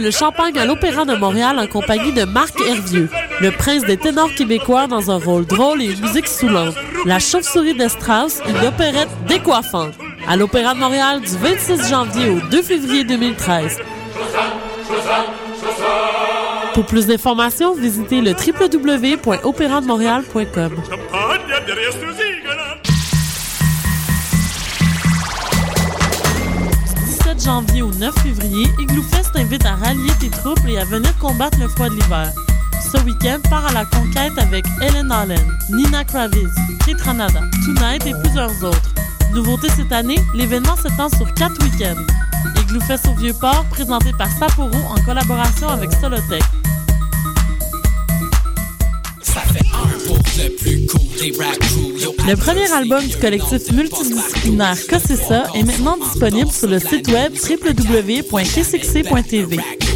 Le champagne à l'Opéra de Montréal en compagnie de Marc Hervieux, le prince des ténors québécois dans un rôle drôle et une musique soulante. La chauve-souris de Strauss, une opérette décoiffante. À l'Opéra de Montréal du 26 janvier au 2 février 2013. Pour plus d'informations, visitez le www.opérademontréal.com. janvier au 9 février, Igloo Fest t'invite à rallier tes troupes et à venir combattre le froid de l'hiver. Ce week-end, pars à la conquête avec Ellen Allen, Nina Kraviz, Kate Ranada, Tonight et plusieurs autres. Nouveauté cette année, l'événement s'étend sur quatre week-ends. Igloo Fest au Vieux-Port, présenté par Sapporo en collaboration avec Solotech. Le premier album du collectif multidisciplinaire ça est maintenant disponible sur le site web www.kcxc.tv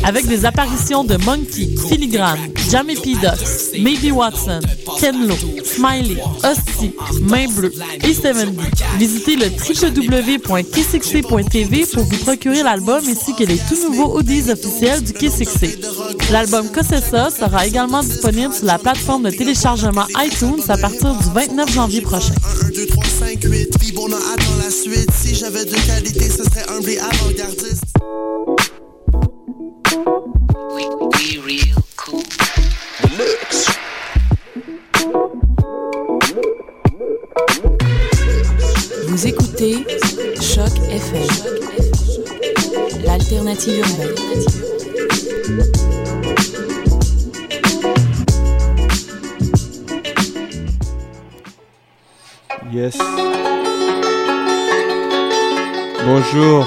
avec des apparitions de Monkey, Filigrane, Jamie P. Ducks, Maybe Watson, Ken Lo, Smiley, Hostie, Main Bleu et Seven Visitez le www.kcxc.tv pour vous procurer l'album ainsi que les tout nouveaux audios officiels du KCXC. L'album ça sera également disponible sur la plateforme de téléchargement iTunes à partir du 29 janvier prochain. 1, 2, 3, 5, 8, Bibona attend la suite. Si j'avais de qualité, ce serait un blé avant-gardiste. Vous écoutez Choc FM, l'alternative urbaine. Yes. Bonjour.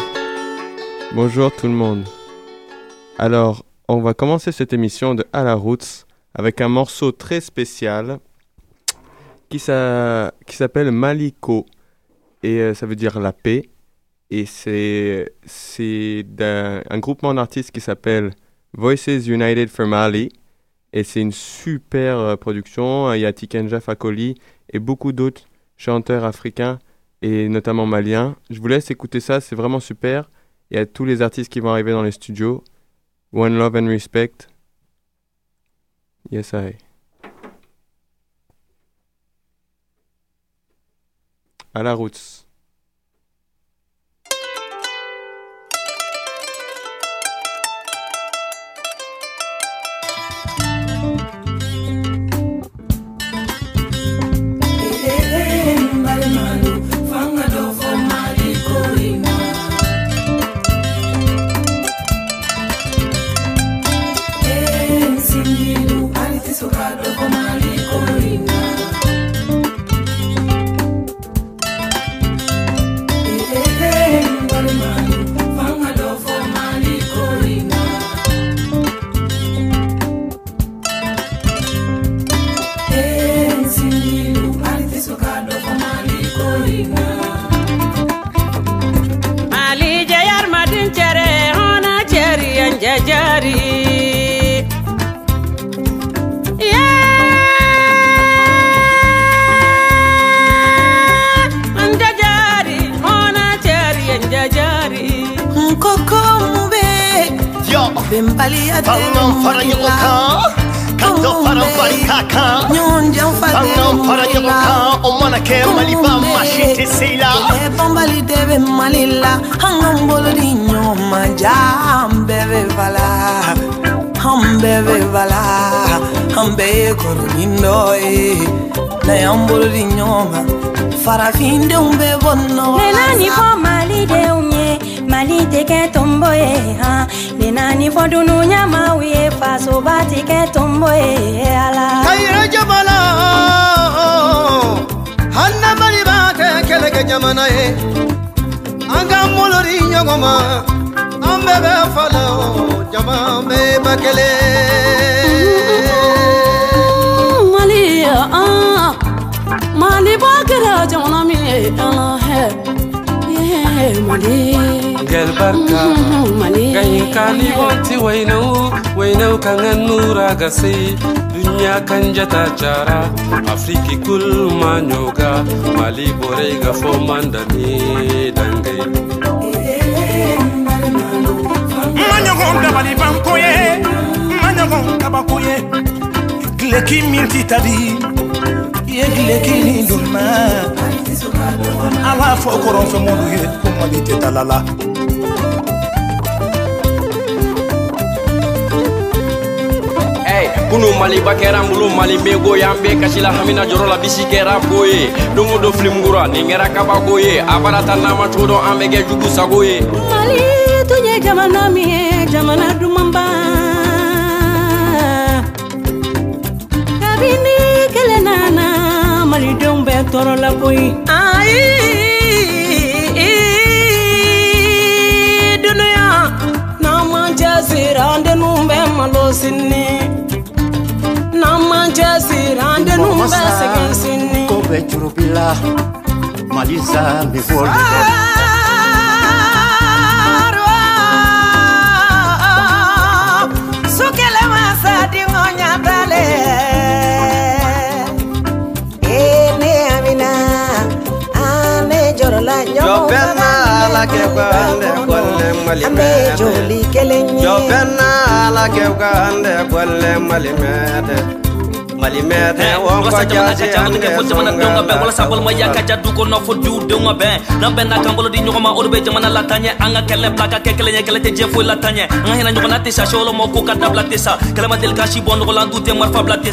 Bonjour tout le monde. Alors, on va commencer cette émission de À la Roots avec un morceau très spécial qui, s'appelle Maliko et euh, ça veut dire la paix. Et c'est, d'un, un groupement d'artistes qui s'appelle Voices United for Mali. Et c'est une super euh, production. Il y a Tikenja Fakoli et beaucoup d'autres chanteur africain et notamment malien. Je vous laisse écouter ça, c'est vraiment super. Il y a tous les artistes qui vont arriver dans les studios. One Love and Respect. Yes, I. À la route. Pangan fara yogo ka. Kanto fara mbari kaka Pangan fara yogo ka. Omana ke maliba mashite seila. Pambali debe malila Hangan bolo di nyoma Jambebe bala Hambebe vala. Hambe koro nindoe Na yambolo di nyoma Farafinde umbe bonno Melani po malide umbe mali tɛ kɛ tombo ye han nena ni fɔ dunu ɲamaw ye fasoba tɛ kɛ tombo ye ala. ka yɛrɛ jamana hali na mali b'a kɛ kɛlɛkɛ jamana ye an ka molori ɲɔgɔn ma an bɛɛ bɛ fala jama bɛɛ ba kelen. mali an. mali bɔ kɛra jamana min ye an mane gel barka. Gayin kani onti wainau wainau kangan nura gasi. Dunya kan jata cara afriki kul manyoga mali borei ga fo mandani dangai manyogon dabali bankoye manyogon kabakoye gleki minti tabi i ye gileki ni donma a b'a fɔ kɔrɔnfɛ mɔlu ye ko mali tɛ talala kunu maliba kɛra n bolo mali mego y'an bɛɛ kasila hamina jɔrɔ la bisi kɛra ko ye dongo do filimugura nin kɛra kabako ye a bara ta n'ama cogo dɔn an bɛ kɛ jugu sago ye mali tun ye jamana min ye jamana dumanba kabini fẹ́ tọrọ lápò yìí. ayé dunuya n'a ma cɛsiri an denw bɛ malo sini n'a ma cɛsiri an denw bɛ sɛgɛn sini. ko bɛ juru bila mali sa mi fɔ. Bɛna ala kɛ ka an dɛ kɔlɛ mali bɛ joli kelen ye jɔ bɛna ala kɛ ka an dɛ kɔlɛ mali mɛdɛ mali mɛdɛ wɔn kɔ jaasi an dɛ jamanadenw ka bɛn walasa balimaya ka ja du kɔnɔ fo duwdenw ka n'a kan di ɲɔgɔn ma o de bɛ jamana latanɲɛ an ka kɛlɛ bila ka kɛ kɛlɛ ɲɛ kɛlɛ tɛ jɛ foyi latanɲɛ an ka hinɛ ɲɔgɔnna tɛ sa sɛwoloma ko ka dabila tɛ ma deli ka si bɔ nɔgɔ la an dun tɛ marifa bila tɛ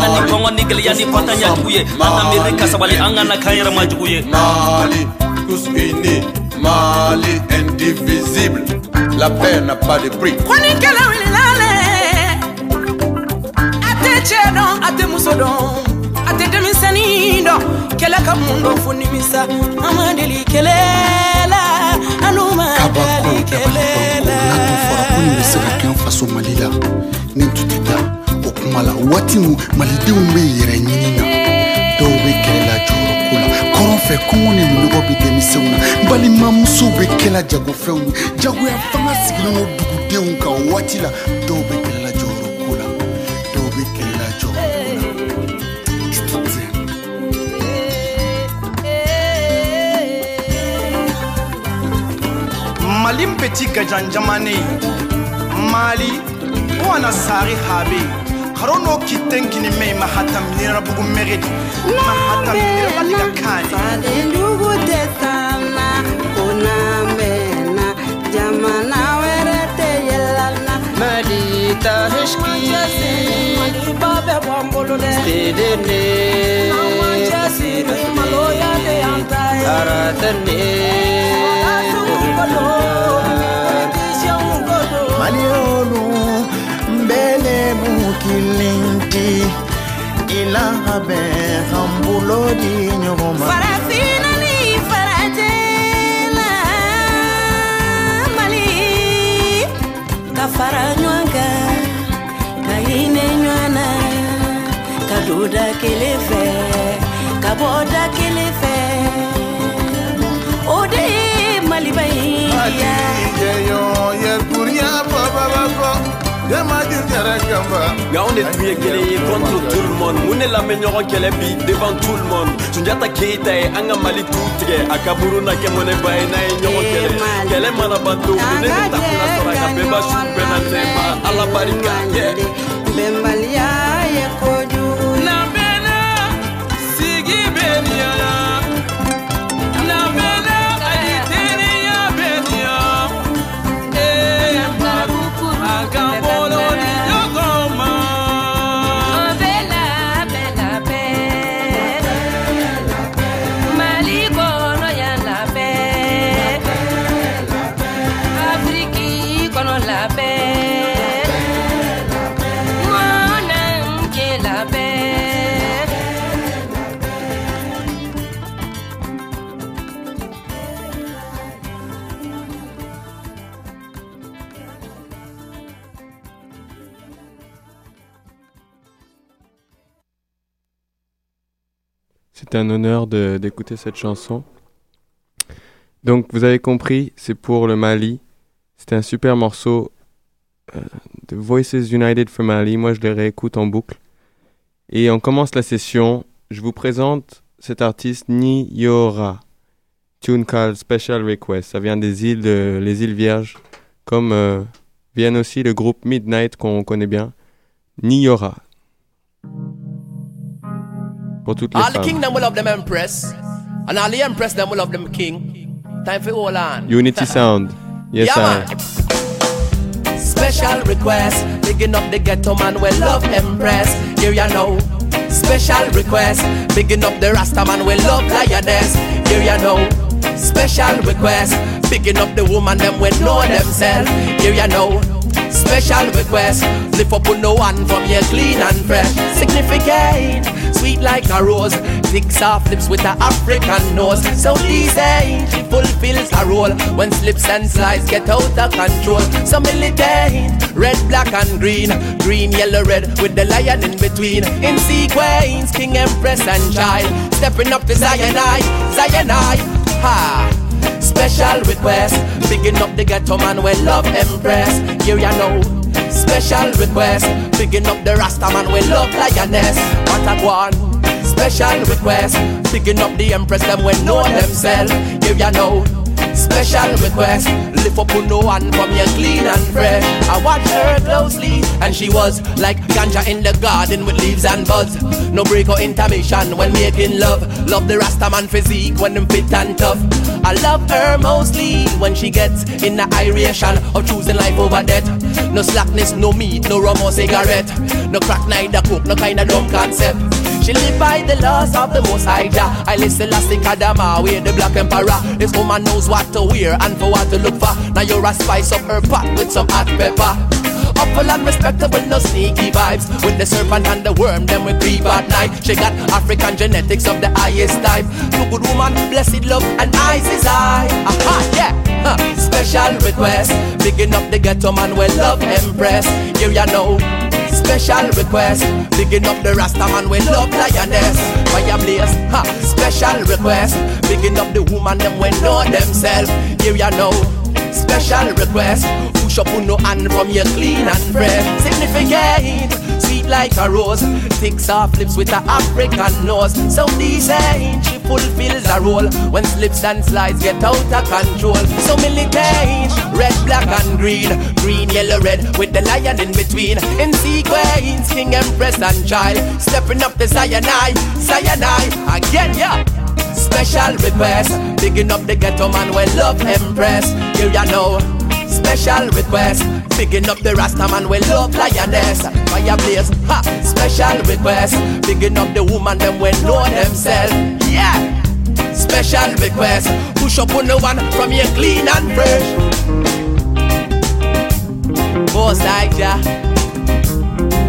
na ni kɔngɔ ni gɛlɛya ni fatanya jugu ye an ka ka sabali an ka na k'an ma jugu ye tous unis, Mali indivisible. La paix n'a pas de prix. lɛ a tɛ a muso dɔn a tɛ denmisɛnnin dɔn kɛlɛ ka nimisa n'a tun fɔra ko faso mali la nin tun tɛ malidenw yɛrɛ la kɔrɔn fɛ kɔngɔ ni minɔgɔ bɛ denmisɛnw na balimamusow bɛ kɛla jagofɛnw ye. Jagoya fanga sigilen don dugudenw kan. O waati la dɔw bɛ kɛlɛla jɔyɔrɔ ko la. Dɔw bɛ kɛlɛla jɔyɔrɔ ko la. Mali peti gajan jamane mali wana sari habe farono kitenkini mei mahata mahata minira rabu kani fadelugu detana unamena jamana werete yelana madita hishki babe aratane mukilinti ila bɛ an bolo di ɲɔgɔn ma farafina ni farajɛla mali ka fara ɲɔgɔn kan ka hinɛ ɲɔgɔn na ka don da kelen fɛ ka bɔ da kelen fɛ o de ye maliba ye Alijeyo ye kuriya. Ye maju jara kamba. Nka anw de tun ye kelen ye contre tout le monde. Mun ne lamɛn ɲɔgɔn kɛlɛ bi devant tout le monde. Sunjata keyita ye an ka mali tu tigɛ a ka kɛ mɔnɛba ye n'a ye ɲɔgɔn kɛlɛ kɛlɛ mana ban don min ne bɛ taa kunna sɔrɔ a ka bɛɛ ba su bɛɛ na nɛɛma ala barika bɛnbaliya C'est un honneur d'écouter cette chanson. Donc, vous avez compris, c'est pour le Mali. C'était un super morceau euh, de Voices United for Mali. Moi, je les réécoute en boucle. Et on commence la session. Je vous présente cet artiste Ni Yora. Tune called Special Request. Ça vient des îles, les îles Vierges, comme euh, viennent aussi le groupe Midnight qu'on connaît bien, Niora. All the kingdom will love them empress, and all the empress them will love them king. Time for hold on. Unity Sound. Yes, Yeah, man. Special request, bigging up the ghetto man, we love empress. Here you know. Special request, bigging up the Rasta man, we love lioness. Here you know. Special request, bigging up the woman, them we know themselves. Here you know. Special request, lift up on no one from your clean and fresh. Significant, sweet like a rose, thick soft lips with a African nose. So days she fulfills her role when slips and slides get out of control. So militant, red, black and green, green, yellow, red with the lion in between. In sequence, king, empress and child, stepping up to Zion I, Zion I, ha. Special request, Picking up the ghetto man, we love empress. Here you know. Special request, Picking up the Rasta man, we love lioness. What a one. Special request, Picking up the empress, them we know themselves. Here you know. Special request, lift up on no one from your clean and fresh. I watched her closely, and she was like ganja in the garden with leaves and buds. No break or intermission when making love. Love the Rastaman physique when them fit and tough. I love her mostly when she gets in the iration of choosing life over death. No slackness, no meat, no rum or cigarette. No crack, neither coke, no kind of dumb concept. She live by the laws of the most high Jah. I listen elastic Adama, wear the black emperor. This woman knows what to wear and for what to look for. Now you're a spice up her pot with some hot pepper. Upper and respectable, no sneaky vibes. With the serpent and the worm, then we creep at night. She got African genetics of the highest type. Two good woman, blessed love and eyes is eye. Aha, yeah. Huh. Special request, bigging up the ghetto man, we love empress. Here you know. Special request, Picking up the Rasta man, we love lioness. Fire blaze, ha. Special request, Picking up the woman, them we know themselves. Here you know. Special request, push up on no hand from your clean and fresh. Significant, sweet like a rose, thick soft lips with a African nose. So decent, she fulfills a role when slips and slides get out of control. So militant, red, black and green, green, yellow, red with the lion in between. In sequence, king, empress and child, stepping up the cyanide, cyanide again, yeah. Special request, bigging up the ghetto man, we love empress. Here you know. Special request, bigging up the Rasta man, we love lioness. Fire blaze, ha. Special request, bigging up the woman, them we know themselves. Yeah. Special request, push up on the one from your clean and fresh. Most like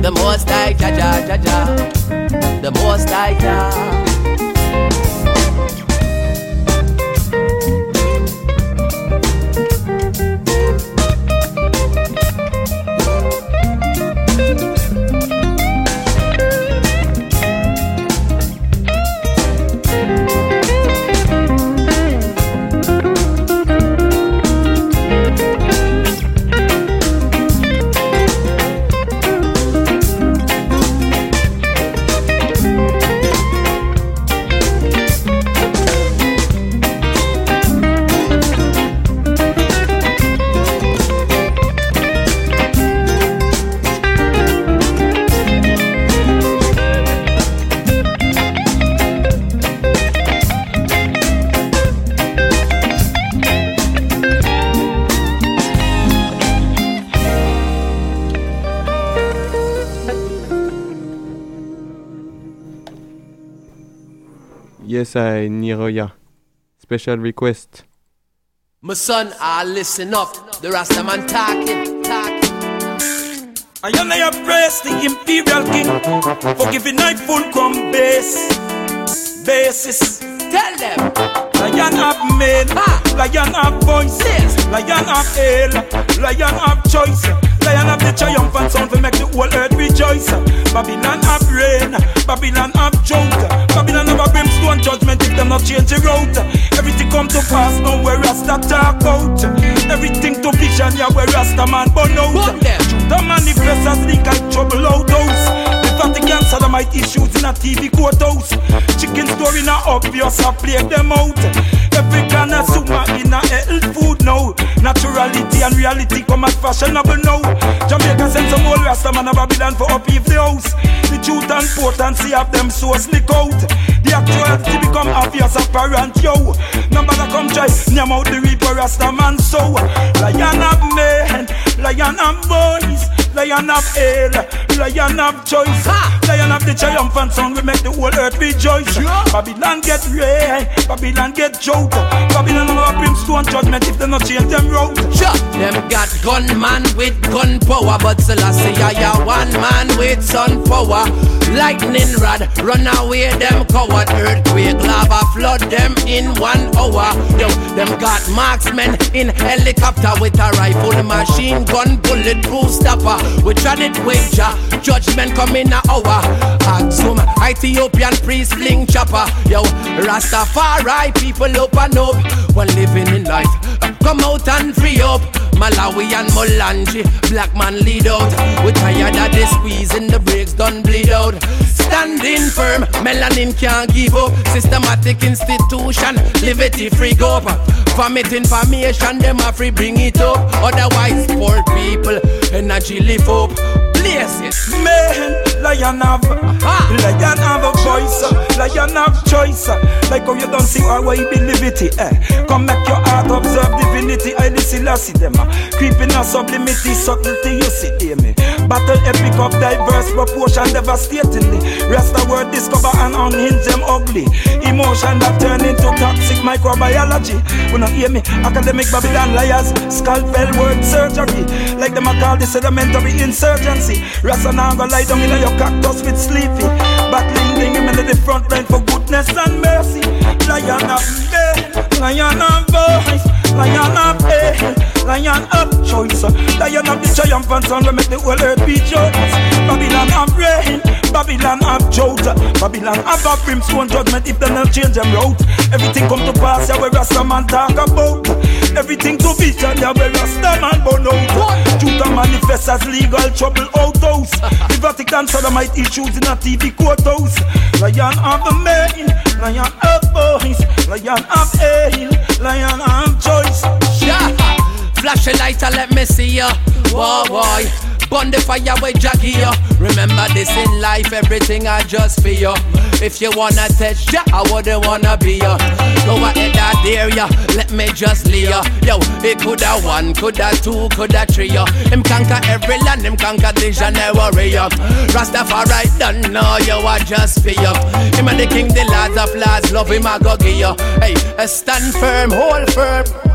the most like ja ja ja ja, the most like. Yes, I, NiyoRah. Special request. My son, I listen up. The Rasta man talking, talking. I am I praise the imperial king for giving night full come base basis. Tell them. Lion of men, lion of voices, lion of ale, lion of choice, lion of the triumphant sound to make the whole earth rejoice. Babylon of rain, Babylon of joke, Babylon of a brimstone judgment if them not change the route. Everything come to pass now where Rasta talk out. Everything to vision, yeah, where Rasta man burn out. The manifest as leak like trouble out house. Vatican Saddam sodomite issues in a TV courthouse. Chicken story not obvious, I play them out. Every kind of summa in a health food now. Naturality and reality come as fashionable now. Jamaica send some old Rasta man of Babylon for up the house. The truth and potency of them so slick out. The actuality become obvious apparent, yo. Nobody come try, name out the reaper Rasta man so. Lion of men, lion of boys, lion of hell, lion of choice. Lion of the triumphant son, we make the whole earth rejoice. Babylon get ray, Babylon get joke. Babylon have brimstone judgment if they not change them road. Sure, them got gunman with gun power, but Selassie I a one man with sun power. Lightning rod, run away them coward. Earthquake, lava flood them in one hour. Yo, them got marksmen in helicopter with a rifle, machine gun, bulletproof stopper. We tried it wager, judgment come in a hour. Axum, Ethiopian priest fling chopper. Yo, Rastafari people and up when living in life. Come out and free up. Malawi and Molanji, black man lead out. We tired of the squeezing, the brakes done bleed out. Standing firm, melanin can't give up. Systematic institution, liberty free go up. Vomit information, them a free bring it up. Otherwise, poor people, energy live up. Places, man, lion have, lion have a voice, uh, lion have choice. Uh, like how you don't see how way believe it, eh? Come make your heart observe divinity. I listen, I see them. Uh, creeping a sublimity, subtlety, you see, hear me. Battle epic of diverse proportion, devastatingly. Rest the word discover and unhinge them ugly. Emotion that turn into toxic microbiology. When you hear me, academic Babylon liars, scalpel word surgery. Like them a call the sedimentary insurgency. Rasta now go lie down in your cactus with sleepy. Battling thing him in the front line for goodness and mercy. Lion of faith, lion of voice, lion of faith, lion of choice. Lion of the triumphant son, we make the whole earth rejoice. Babylon of rain, Babylon of jolt. Babylon have a brimstone judgment if they not change them route. Everything come to pass, yeah, where Rasta man talk about. Everything to vision, yeah, where Rasta man burn out. And manifest as legal trouble out house. The Vatican sodomite issues in a TV courthouse. Lion of the main, lion of boys, lion of ale, lion of choice. Flash a lighter, let me see ya. Whoa, boy. Burn the fire with Jackie. Remember this in life, everything I just for you. If you wanna touch ya, I wouldn't wanna be ya. Go ahead, I dare ya. Let me just leave ya. Yo, it coulda one, coulda two, coulda three ya. Him conquer every land, him conquer the January ya. Rastafari done know you I just for ya. Him a the king, the lords of lords, love him I go give ya. Hey, stand firm, hold firm.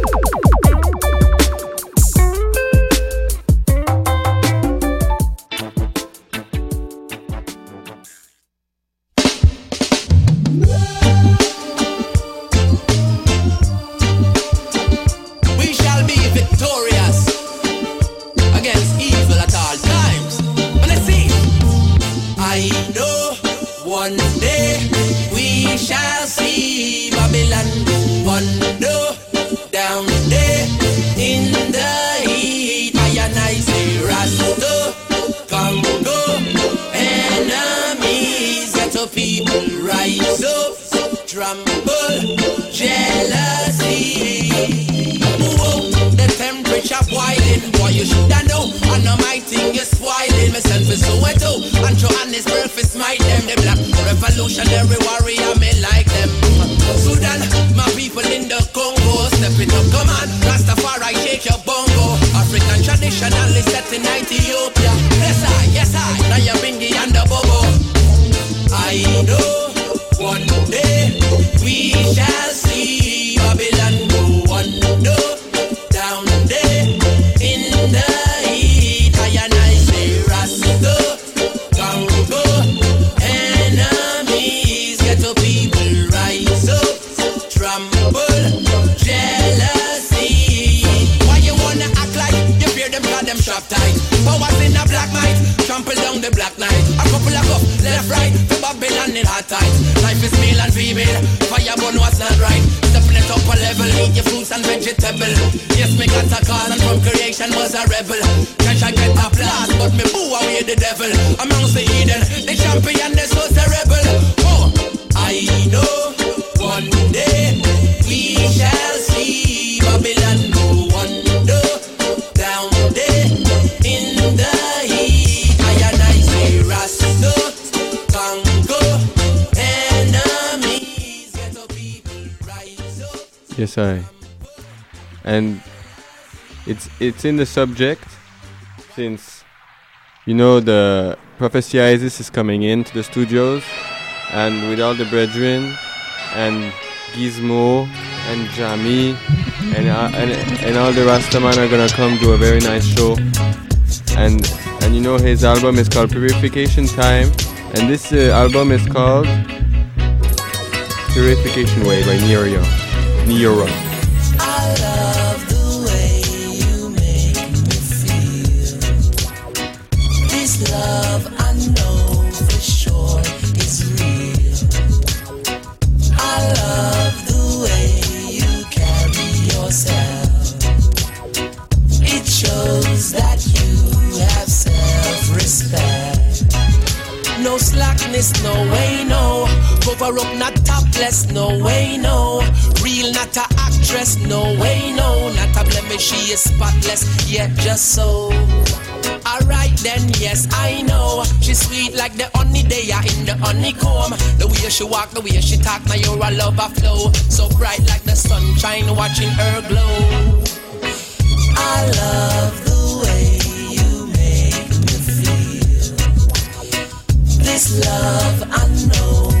you shoulda know. I know my thing is spoiling. Myself is Soweto. Oh. And Johannesburg is my them. The black revolutionary warrior, me like them. Sudan, my people in the Congo. Step it up, come on. Rastafari, shake your bongo. African traditional is set in Ethiopia. Yes, I, yes, I. Now you're and the Bobo. I know one day we shall see in hard times. Life is male and female, fire burn what's not right. Stepping it up a level, eat your fruits and vegetable. Yes, me got a cause and from creation was a rebel. Cash I get applause, but me boo away the devil amongst the heathen. The champion is And it's it's in the subject since you know the prophecy Isis is coming into the studios and with all the brethren and Gizmo and Jamie and, uh, and and all the Rastaman are gonna come do a very nice show. And and you know his album is called Purification Time and this uh, album is called Purification Way by Nero Nero. No slackness, no way, no. Cover up, not topless, no way, no. Real, not a actress, no way, no. Not a blemish, she is spotless, yeah, just so. Alright then, yes, I know. She's sweet like the honey are in the honeycomb. The way she walk, the way she talk, now you're a lover flow. So bright like the sunshine, watching her glow. I love the way you make me feel. This love I know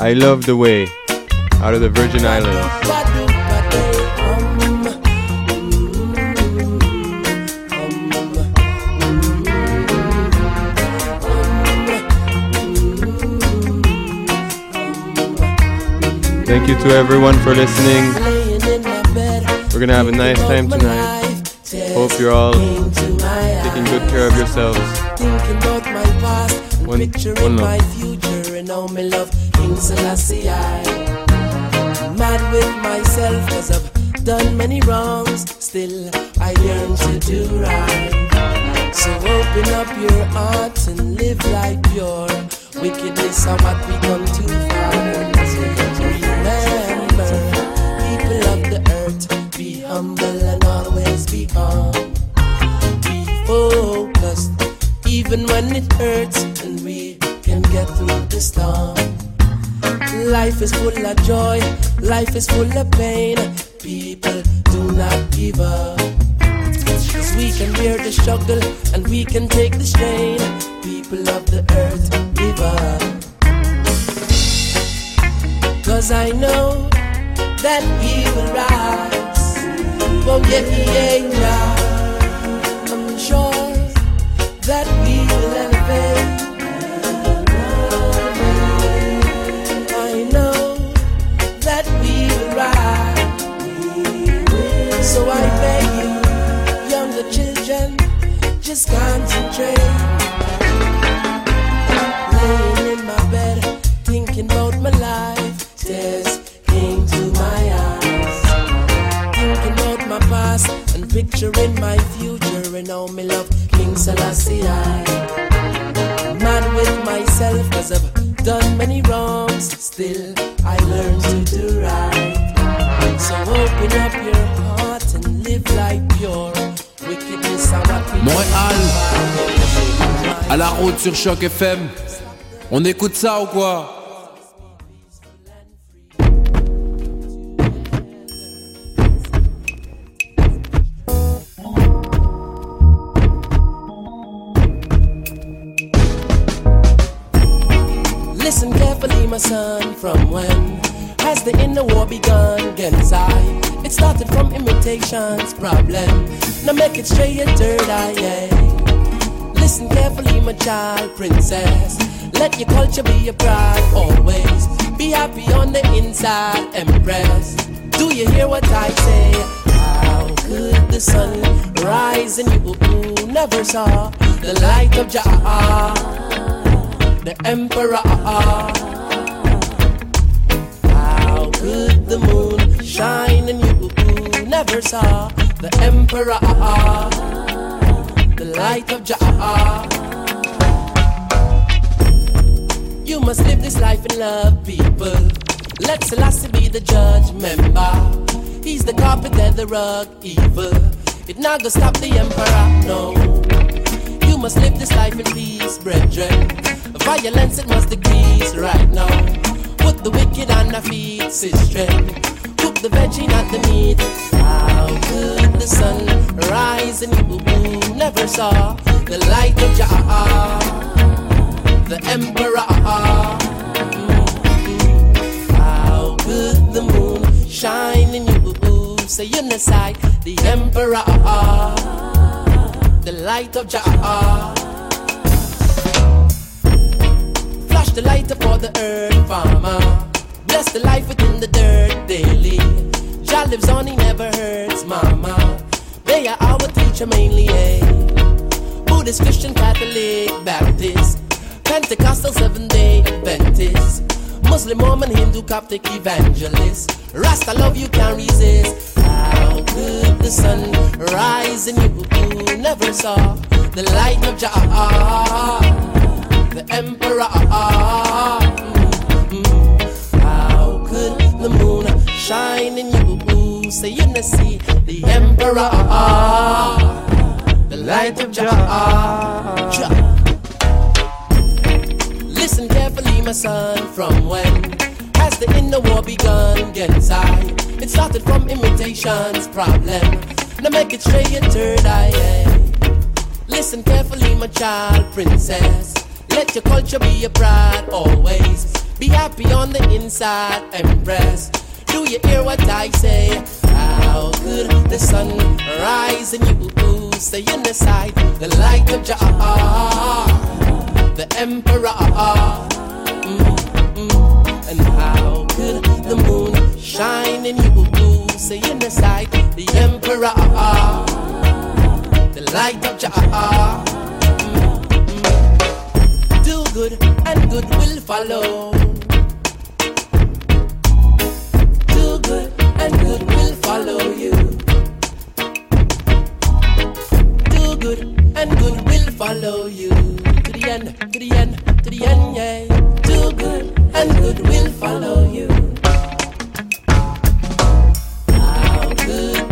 I love the way. Out of the Virgin Islands. Thank you to everyone for listening. laying in my bed. We're gonna have a nice time tonight. Hope you're all taking good care of yourselves. Thinking about my past and One- one love. Selassie I. Mad with myself cause I've done many wrongs. Still I yearn to do right. So open up your heart and live like pure Wickedness. Are what we come far So remember People of the earth Be humble and always be calm be focused, even when it hurts, and we can get through the storm. Life is full of joy, life is full of pain. People do not give up. Cause we can bear the struggle and we can take the strain. People of the earth, give up. Cause I know that we will rise. Oh, yeah, yeah, yeah. I'm sure that just concentrate. Laying in my bed, thinking about my life, tears came to my eyes. Thinking about my past and picturing my future and how me love King Selassie I. Mad with myself cause I've done many wrongs Still I learn to do right So open up your Montréal, à la route sur Choc FM. On écoute ça ou quoi? Listen carefully, my son, from when Has the inner war begun against I? It started from imitations, problem. Now make it straight your third eye, yeah. Listen carefully, my child, princess. Let your culture be your pride always. Be happy on the inside, empress. Do you hear what I say? How could the sun rise and you never saw the light of Jah, the emperor? Saw ah. the emperor, ah, ah. the light of Jah? You must live this life in love, people. Let Selassie be the judge, member. He's the carpet and the rug, evil. It not gonna stop the emperor, no. You must live this life in peace, brethren. Violence it must decrease right now. Put the wicked on their feet, sister. Cook the veggie, not the meat. How could the sun rise and you never saw the light of Jah, the emperor? How could the moon shine in you? Say in the emperor, the light of Jah. Flash the light upon the earth, farmer. Bless the life within the dirt daily. Jah lives on, he never hurts, mama. They are our teacher mainly, eh? Buddhist, Christian, Catholic, Baptist, Pentecostal, Seven Day Adventist, Muslim, Mormon, Hindu, Coptic, Evangelist. Rasta love you can't resist. How could the sun rise and you who never saw the light of Jah, the emperor? The moon shine and you say you never see the emperor, the light of Jah? Listen carefully, my son, from when has the inner war begun against I? It started from imitations, problem. Now make it straight your third eye. Listen carefully, my child, princess. Let your culture be your pride always. Be happy on the inside, empress. Do you hear what I say? How could the sun rise and you stay in the sight? The light of Jah, the emperor. Mm-mm. And how could the moon shine and you say in the sight? The emperor, the light of Jah. Mm-mm. Do good and good will follow. Do good and good will follow you. Do good and good will follow you to the end, to the end, to the end, yeah. Do good and good will follow you. How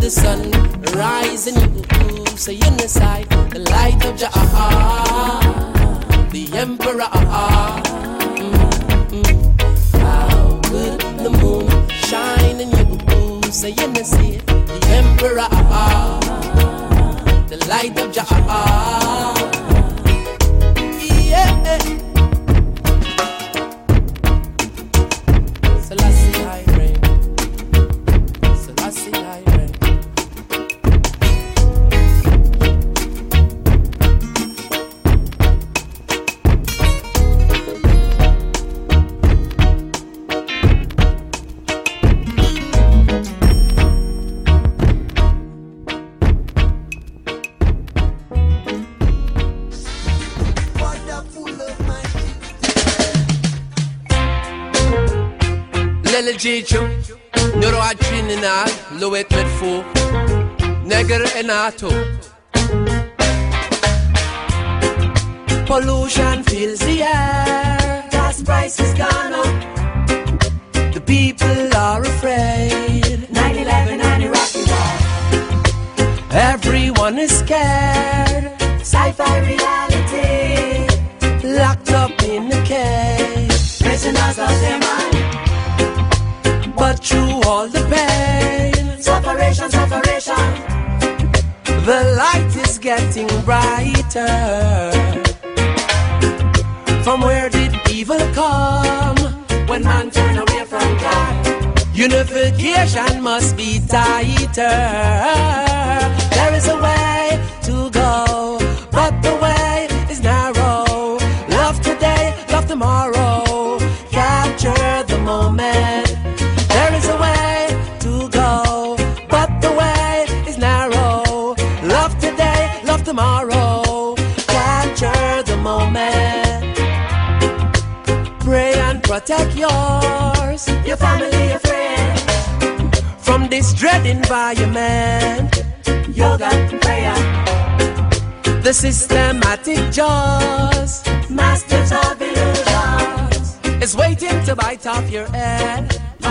the sun you the light of Jah, the emperor? Mm-mm. How could the moon shine and you say in the sea the emperor, the light of Jah? Yeah.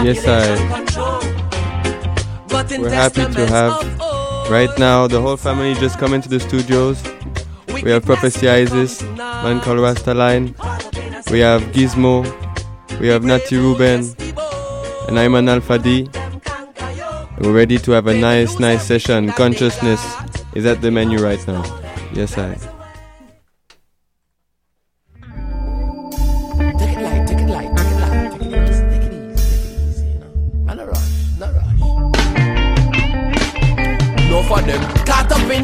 Yes, I. We're happy to have right now the whole family just come into the studios. We have Prophecy Isis, Man called Rastaline. We have Gizmo. We have Nati Ruben. And Ayman Al Fadi. We're ready to have a nice, nice session. Consciousness is at the menu right now. Yes, I.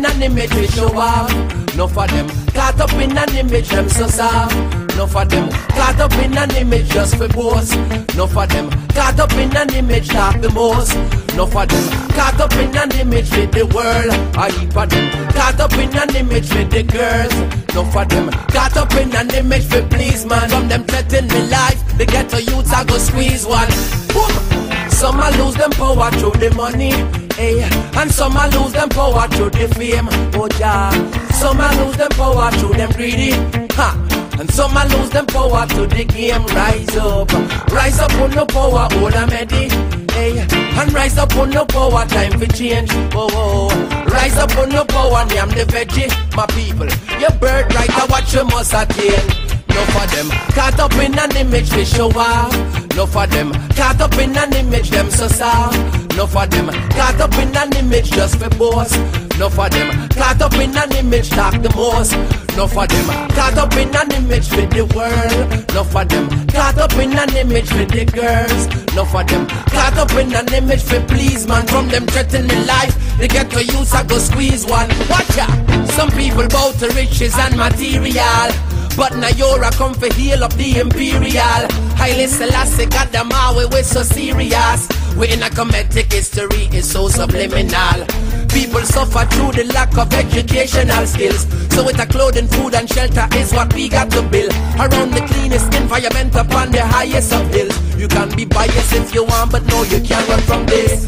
in an image we show off. No for them, caught up in an image them so soft. No for them, caught up in an image just for boast. No for them, caught up in an image talk the most. No for them, caught up in an image with the world. I eat for them, caught up in an image with the girls. No for them, caught up in an image for please man. From them threaten me life, the ghetto youths I go squeeze one. Boom. Some a lose them power through the money, eh? And some a lose them power through the fame, oh yeah. Some a lose them power through them greedy, ha. And some a lose them power to the game. Rise up, rise up on the power, old and ready, eh? And rise up on the power, time for change, oh oh. Rise up on the power, me I'm the veggie, my people. Your bird right, I watch you must attain. No for them, caught up in an image we show off. No for them, caught up in an image them so soft. No for them, caught up in an image just for boss. No for them, caught up in an image talk the most. No for them, caught up in an image with the world. No for them, caught up in an image with the girls. No for them, caught up in an image for please man. From them threaten me life, they get to use I go squeeze one. Watch out, some people bow to riches and material. But now you're a come for heal up the imperial. Haile Selassie got them all we we so serious. We in a comedic history is so subliminal. People suffer through the lack of educational skills. So with a clothing, food and shelter is what we got to build. Around the cleanest environment upon the highest of hills. You can be biased if you want, but no, you can't run from this.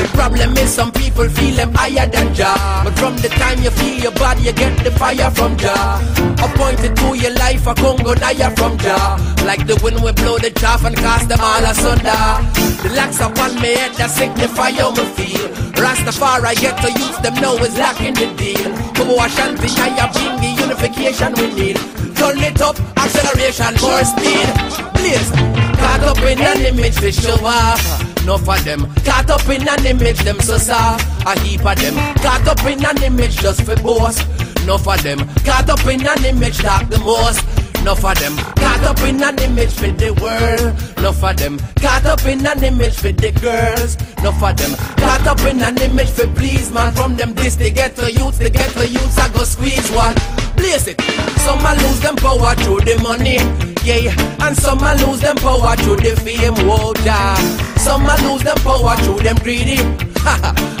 The problem is some people feel them higher than Jah. But from the time you feel your body, you get the fire from Jah. Appointed to your life, a Congo Naya from Jah. Like the wind we blow the chaff and cast them all asunder. The lax upon me head that signify how me feel. Rastafari get to use them now is lacking the deal. And think I bring the unification we need. Turn it up, acceleration, more speed. Please, caught up in an image we show off. No for them, caught up in an image them so soft. A heap of them, caught up in an image just for boast. No for them, caught up in an image talk the most. No for them, caught up in an image for the world. No for them, caught up in an image for the girls. No for them, caught up in an image for please man. From them this they get to youths, they get to youths. I go squeeze one, place it. Some a lose them power through the money, yeah. And some a lose them power through the fame, whoa, yeah. Some a lose them power through them greedy.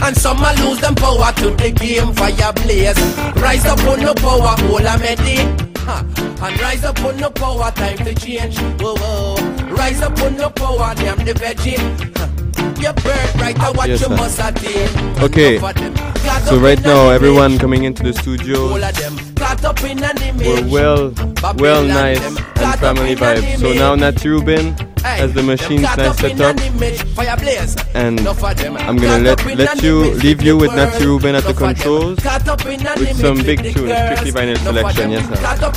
and some a lose them power to the game fire blaze. Rise up on the power, all a medi. And rise up on the power, time to change. Whoa, whoa. Rise up on the power, damn the veggie. Your bird right, I watch Yes, you sir. must attain. Okay. Enough of them. Got So right now, everyone coming into the studio, All of them caught up in an image. we're well, well nice and family vibe. So now Nati Rubin has the machines nice set up, an image, fire blaze. and Enough of them. I'm gonna let let you leave you with Nati Rubin at the Enough of them. controls Caught up in an with some big tunes, strictly vinyl selection. Yes, sir. Caught up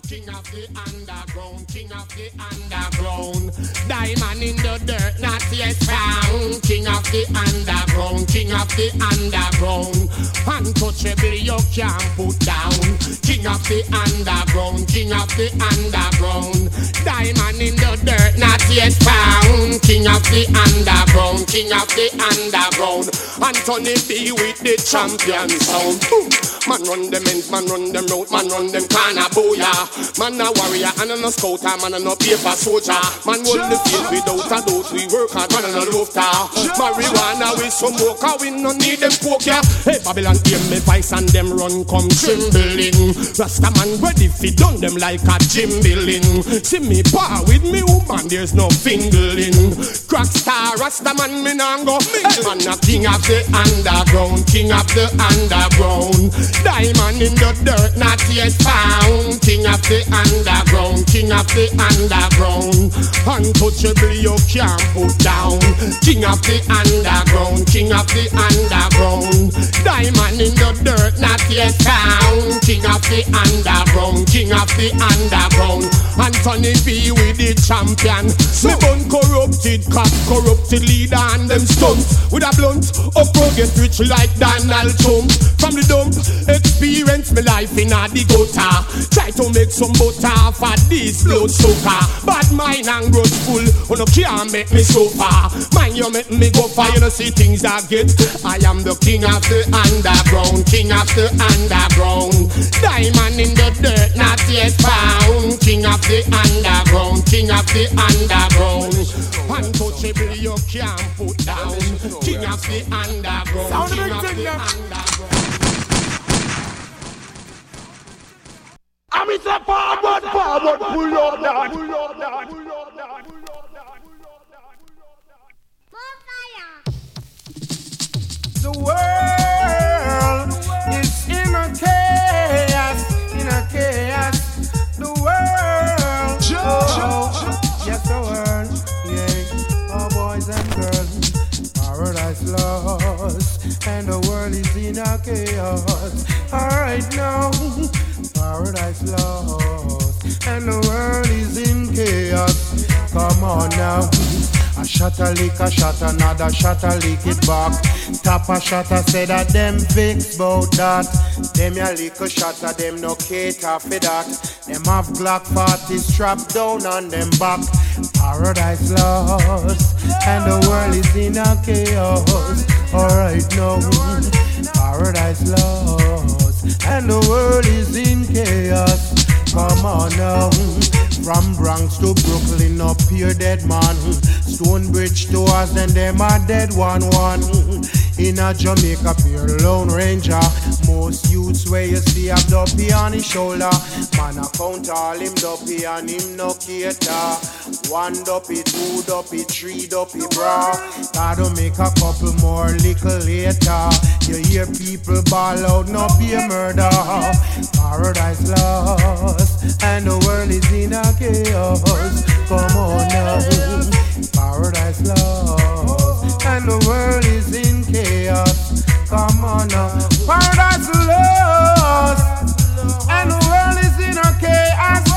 king of the underground, king of the underground. Diamond in the dirt, not yet found. King of the underground, king of the underground. Untouchable, you can't put down. King of the underground, king of the underground. Diamond in the dirt, not yet found. King of the underground, king of the underground. Anthony B with the champion sound. Man run them ends, man run them road, man run them corner booyah. Man a warrior and a scouter, man a no paper soldier. Man hold the field without a doubt, we work hard, man a no lofter. Marijuana with some more, cause we no need them coke, yeah. Hey, Babylon hear me voice and them run come trembling. Rasta man ready fi done them like a jimbilling. See me par with me woman, there's no fingling. Crack star, Rasta man me nah go. Hey, man a king of the underground, king of the underground. Diamond in the dirt, not yet found. King of the underground, king of the underground. Untouchable, you can't put down. King of the underground, king of the underground. Diamond in the dirt, not yet found. King of the underground, king of the underground. Anthony B with the champion. Me bun corrupted, cop corrupted leader and them stunts. With a blunt, up get rich like Donald Trump. From the dump, experience me life in a the gutter. Try to make some butter for this blood sugar. Bad mind and grudgeful, oh no can't make me suffer. Mind you make me go far, you know see things I get. I am the king of the underground, king of the underground. Diamond in the dirt, not yet found. King of the underground, king of the underground. Untouchable, you can't put down. King of the underground, king of the underground. I'm in the forward, forward, pull up that. Pull up that. Pull up that. The world is in a chaos, in a chaos. The world, oh, yes, the world, yeah. Oh, boys and girls, paradise lost, and the world is in a chaos. All right now, lost, and the world is in chaos. Come on now. A shot a lick, a shot another shot a lick it back. Tap a shot a say that them fix bout that. Them ya lick a shot a them no cater for that. Them have Glock 40 strapped down on them back. Paradise lost and the world is in a chaos. Alright now, paradise lost and the world is in chaos. Come on now. From Bronx to Brooklyn, up here dead man. Stonebridge to us, then them a dead one one. In a Jamaica, pure Lone Ranger. Most youths where you see have dopey on his shoulder. Man, I count all him dopey and him no cater. One dopey, two dopey, three dopey, bra. Gotta make a couple more little later. You hear people ball out, no be a murder. Paradise lost, and the world is in a chaos. Come on now, paradise lost, and the world is in chaos. Come on now, paradise lost, and the world is in a chaos.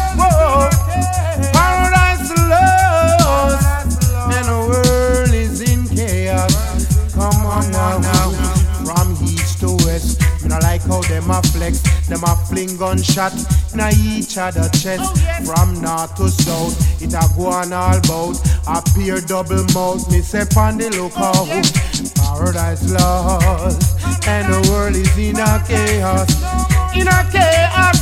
How them a flex, them a fling gunshot in a each other chest. Oh, From north to south, it a go on all bout. A peer double mouth, me say on the lookout. Oh, paradise lost, and the world is in a chaos, in a chaos.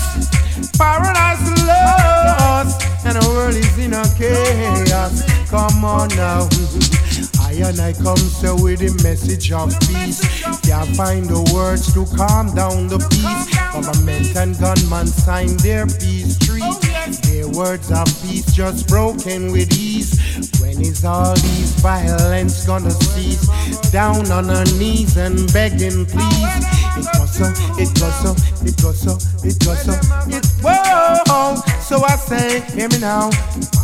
Paradise lost, and the world is in a chaos. Come on now. I and I come so with the message of peace. Can't find the words to calm down the peace. Government and gunmen sign their peace treaty. Their words of peace just broken with ease. When is all these violence gonna cease? Down on our knees and begging, please. It goes so, it goes so, it goes so, it goes so, it whoa. So I say, hear me now.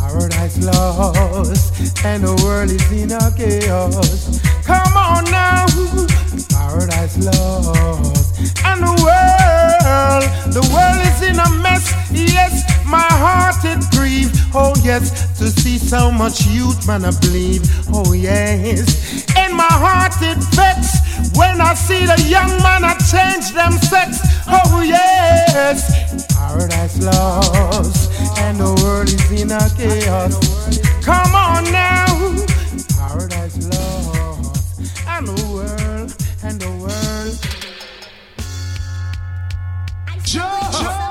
Paradise lost, and the world is in a chaos. Come on now, paradise lost, and the world, the world is in a My heart it grieve, oh yes, to see so much youth, man, I believe, oh yes. In my heart it vex when I see the young man I change them sex, oh yes. Paradise lost, and the world is in a chaos. Come on now, paradise lost, and the world, and the world. We'll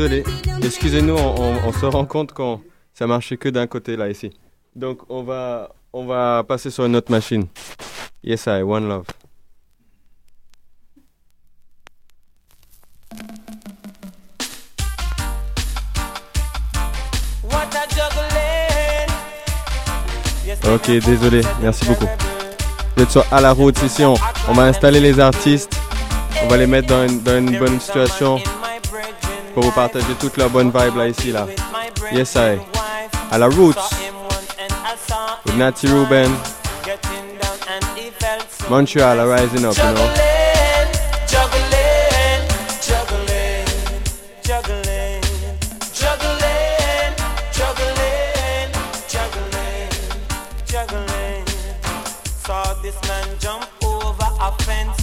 désolé, excusez-nous, on, se rend compte qu'on ça marchait que d'un côté là ici. Donc on va on va passer sur une autre machine. Yes I One Love. Ok, désolé, merci beaucoup. Vous êtes sur à la route ici, on, on va installer les artistes, on va les mettre dans une, dans une bonne situation pour vous partager toute la bonne vibe là ici là. Yes I. À la roots. With Natty Ruben. Montreal are rising up, you know. Saw this man jump over a fence,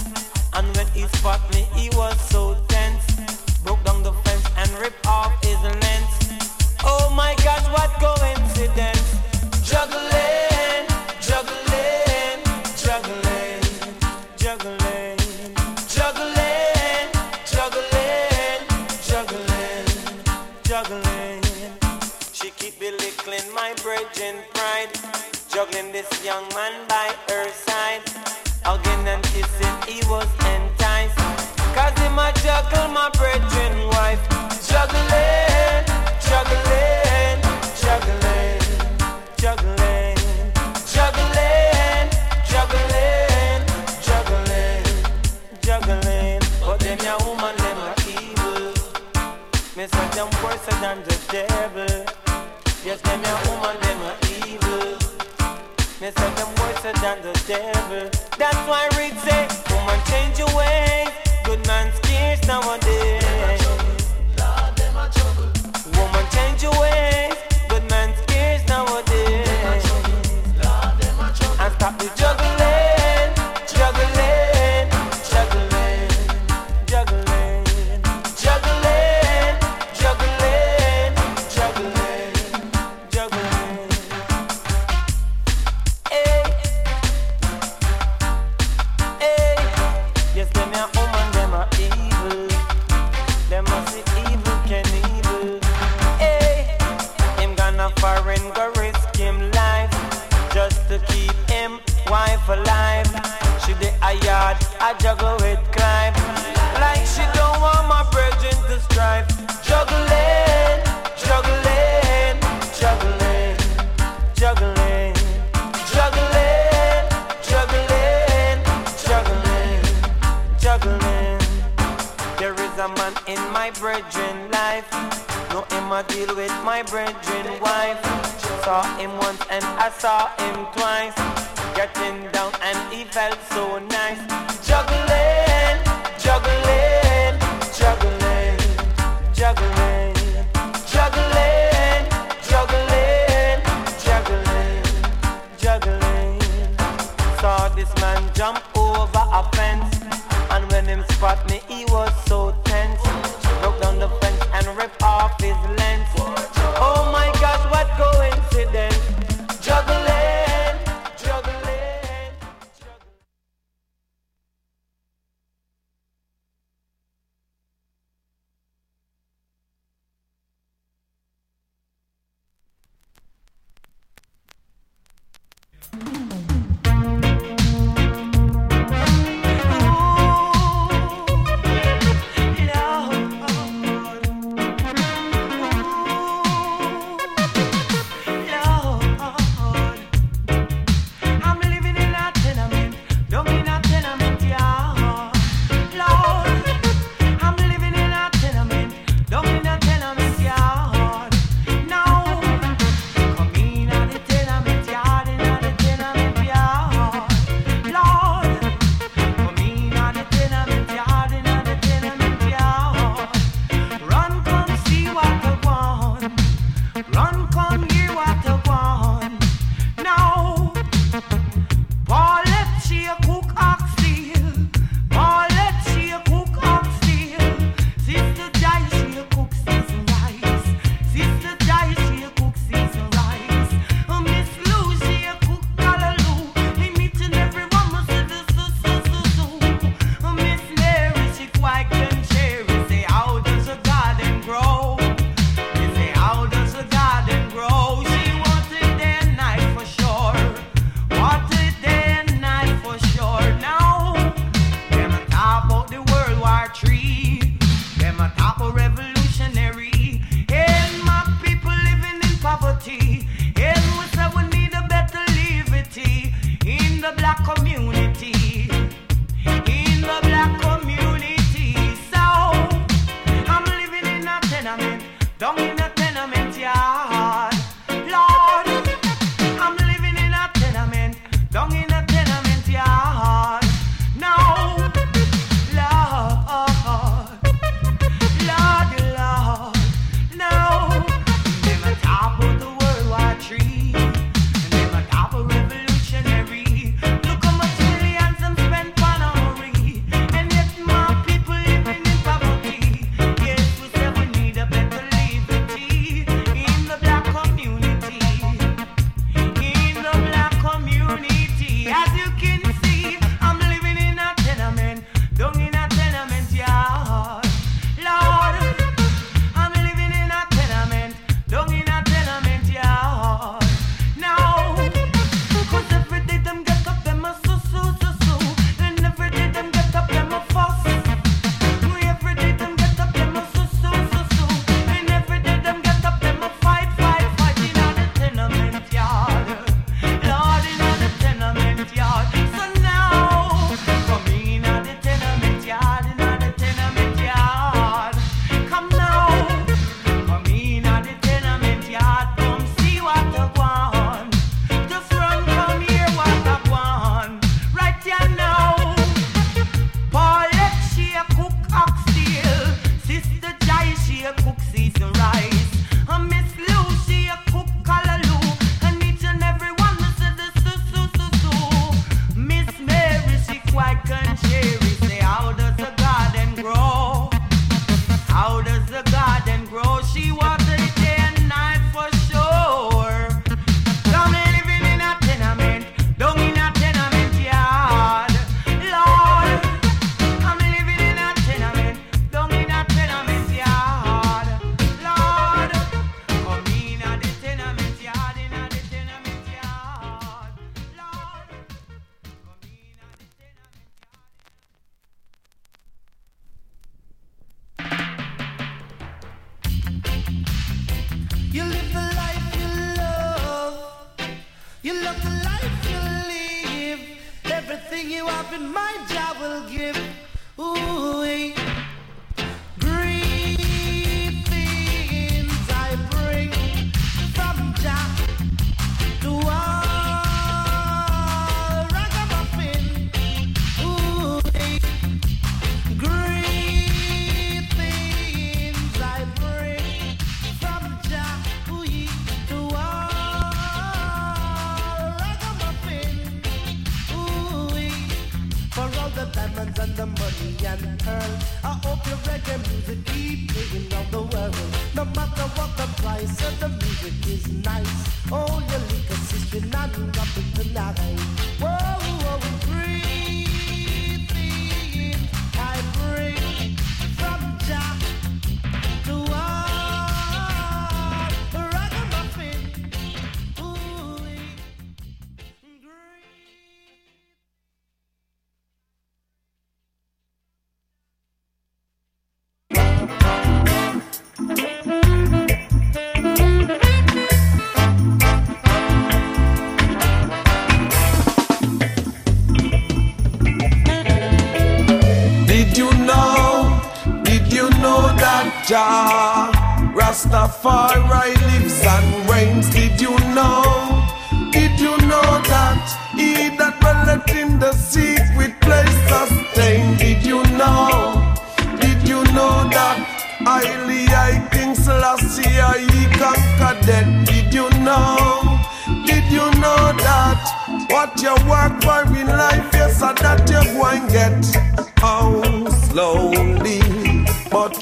and when he spot me, he was so Oh what coincidence! Juggling, juggling, juggling, juggling, juggling, juggling, juggling, juggling. She keep belittling my virgin pride, juggling this young man by her side. Hugging and kissing, he was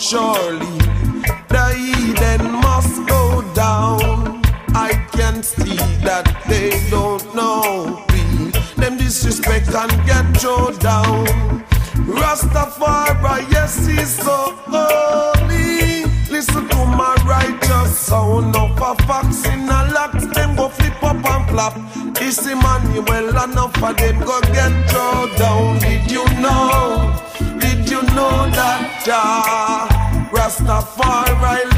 surely, the heathen must go down. I can see that they don't know me. Them disrespect and get thrown down. Rastafari, yes, he's so holy. Listen to my righteous sound of a fox in a locks. Them go flip up and flop. It's Emmanuel, enough of them go get thrown down. Did you know? Did you know that Rastafari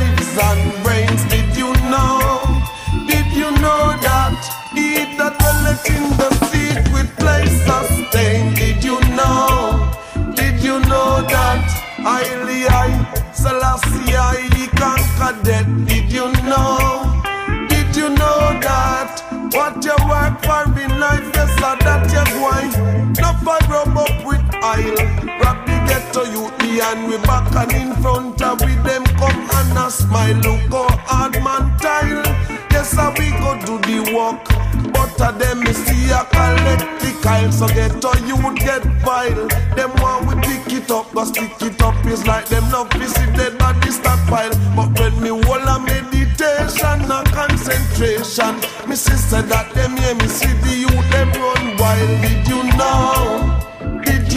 behind we back and in front of with them come and a smile. Look how hard man tile. Yes, sir, we go do the work. But of them me see a collect the kyle. So ghetto youth get vile. Them one we pick it up, but stick it up is like them not visit dead body stockpile. But when me hold a meditation and concentration, me sister that them hear me see the youth them run wild. Did you know?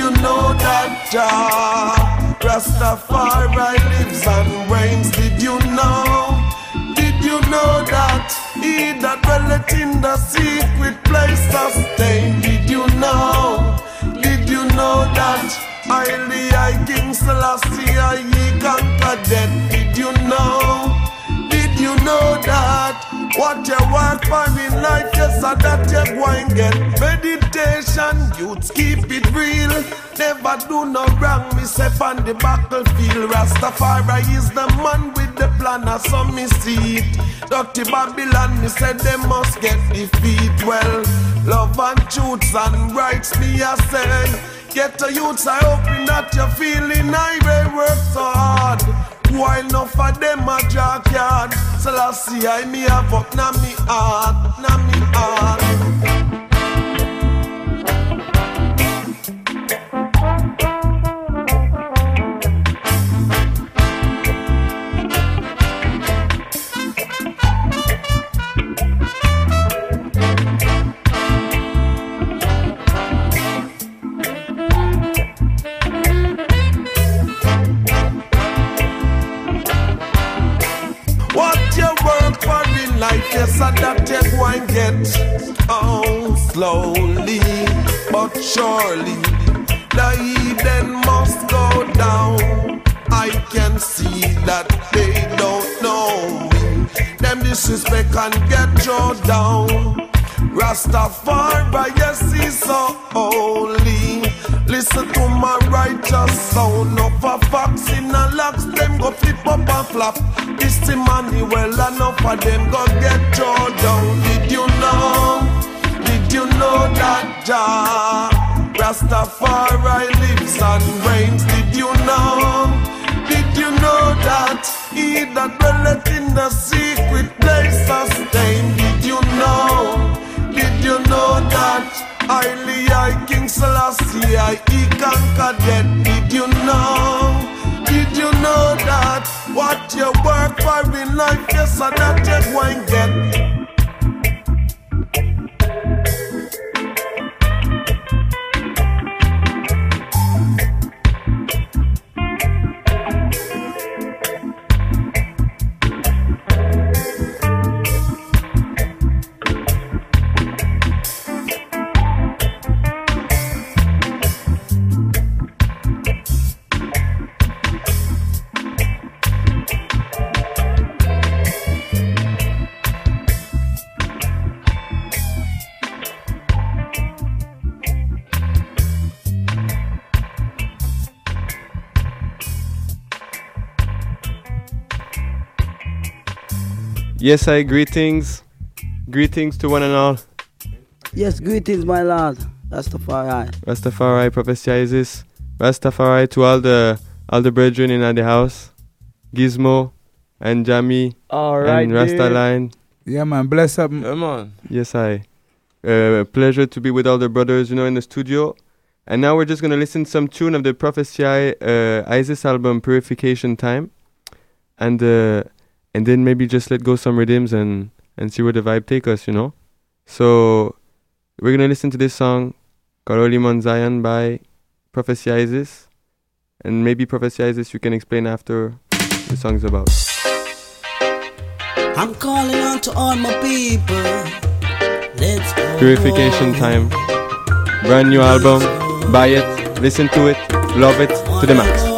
You know that Jah Rastafari lives and reigns? Did you know? Did you know that He that dwelleth in the secret place sustained? Did you know? Did you know that highly I King I he conquered death? Did you know? You know that what you work for in life, yes, and that you're going to get meditation, youths keep it real. Never do no wrong, me say on the battlefield. Rastafari is the man with the plan, I saw me see it. Dirty Babylon, me said they must get defeat. Well, love and truths and rights, me I say. Get the youths, I hoping that you're feeling I will work so hard. While enough for them a jackyard So I see I me have up na me heart Na me heart life, yes, and that you go get. Oh, slowly but surely, the heathen must go down. I can see that they don't know me. Them disrespect and get thrown down. Rastafari, yes, he's so holy. Listen to my righteous sound of a fox in a locks. Them go flip up and flap. It's the money well enough of them go get thrown down. Did you know? Did you know that Jah Rastafari lives and reigns? Did you know? Did you know that he that dwelleth in the secret place sustained? Did you know? Did you know that Haile I King Selassie I he conquered death? Did you know? Did you know that what you work for in life, yes, and that you're going get? Yes, I greetings. Greetings to one and all. Yes, greetings, my lord. Rastafari. Rastafari, Prophecy Isis. Rastafari to all the all the brethren in the house. Gizmo and Jamie Alright, and Rasta dude. Line. Yeah, man. Bless up. Come on. Yes, I. Uh, pleasure to be with all the brothers, you know, in the studio. And now we're just gonna listen some tune of the Prophecy uh, Isis album, Purification Time, and uh, and then maybe just let go some rhythms and and see where the vibe take us, you know. So we're gonna listen to this song Holy Zion by Prophecy Isis, and maybe Prophecy Isis you can explain after the song's about. I'm calling out to all my people. Let's go. Purification Time. Brand new album. Buy it, listen to it, love it to the max.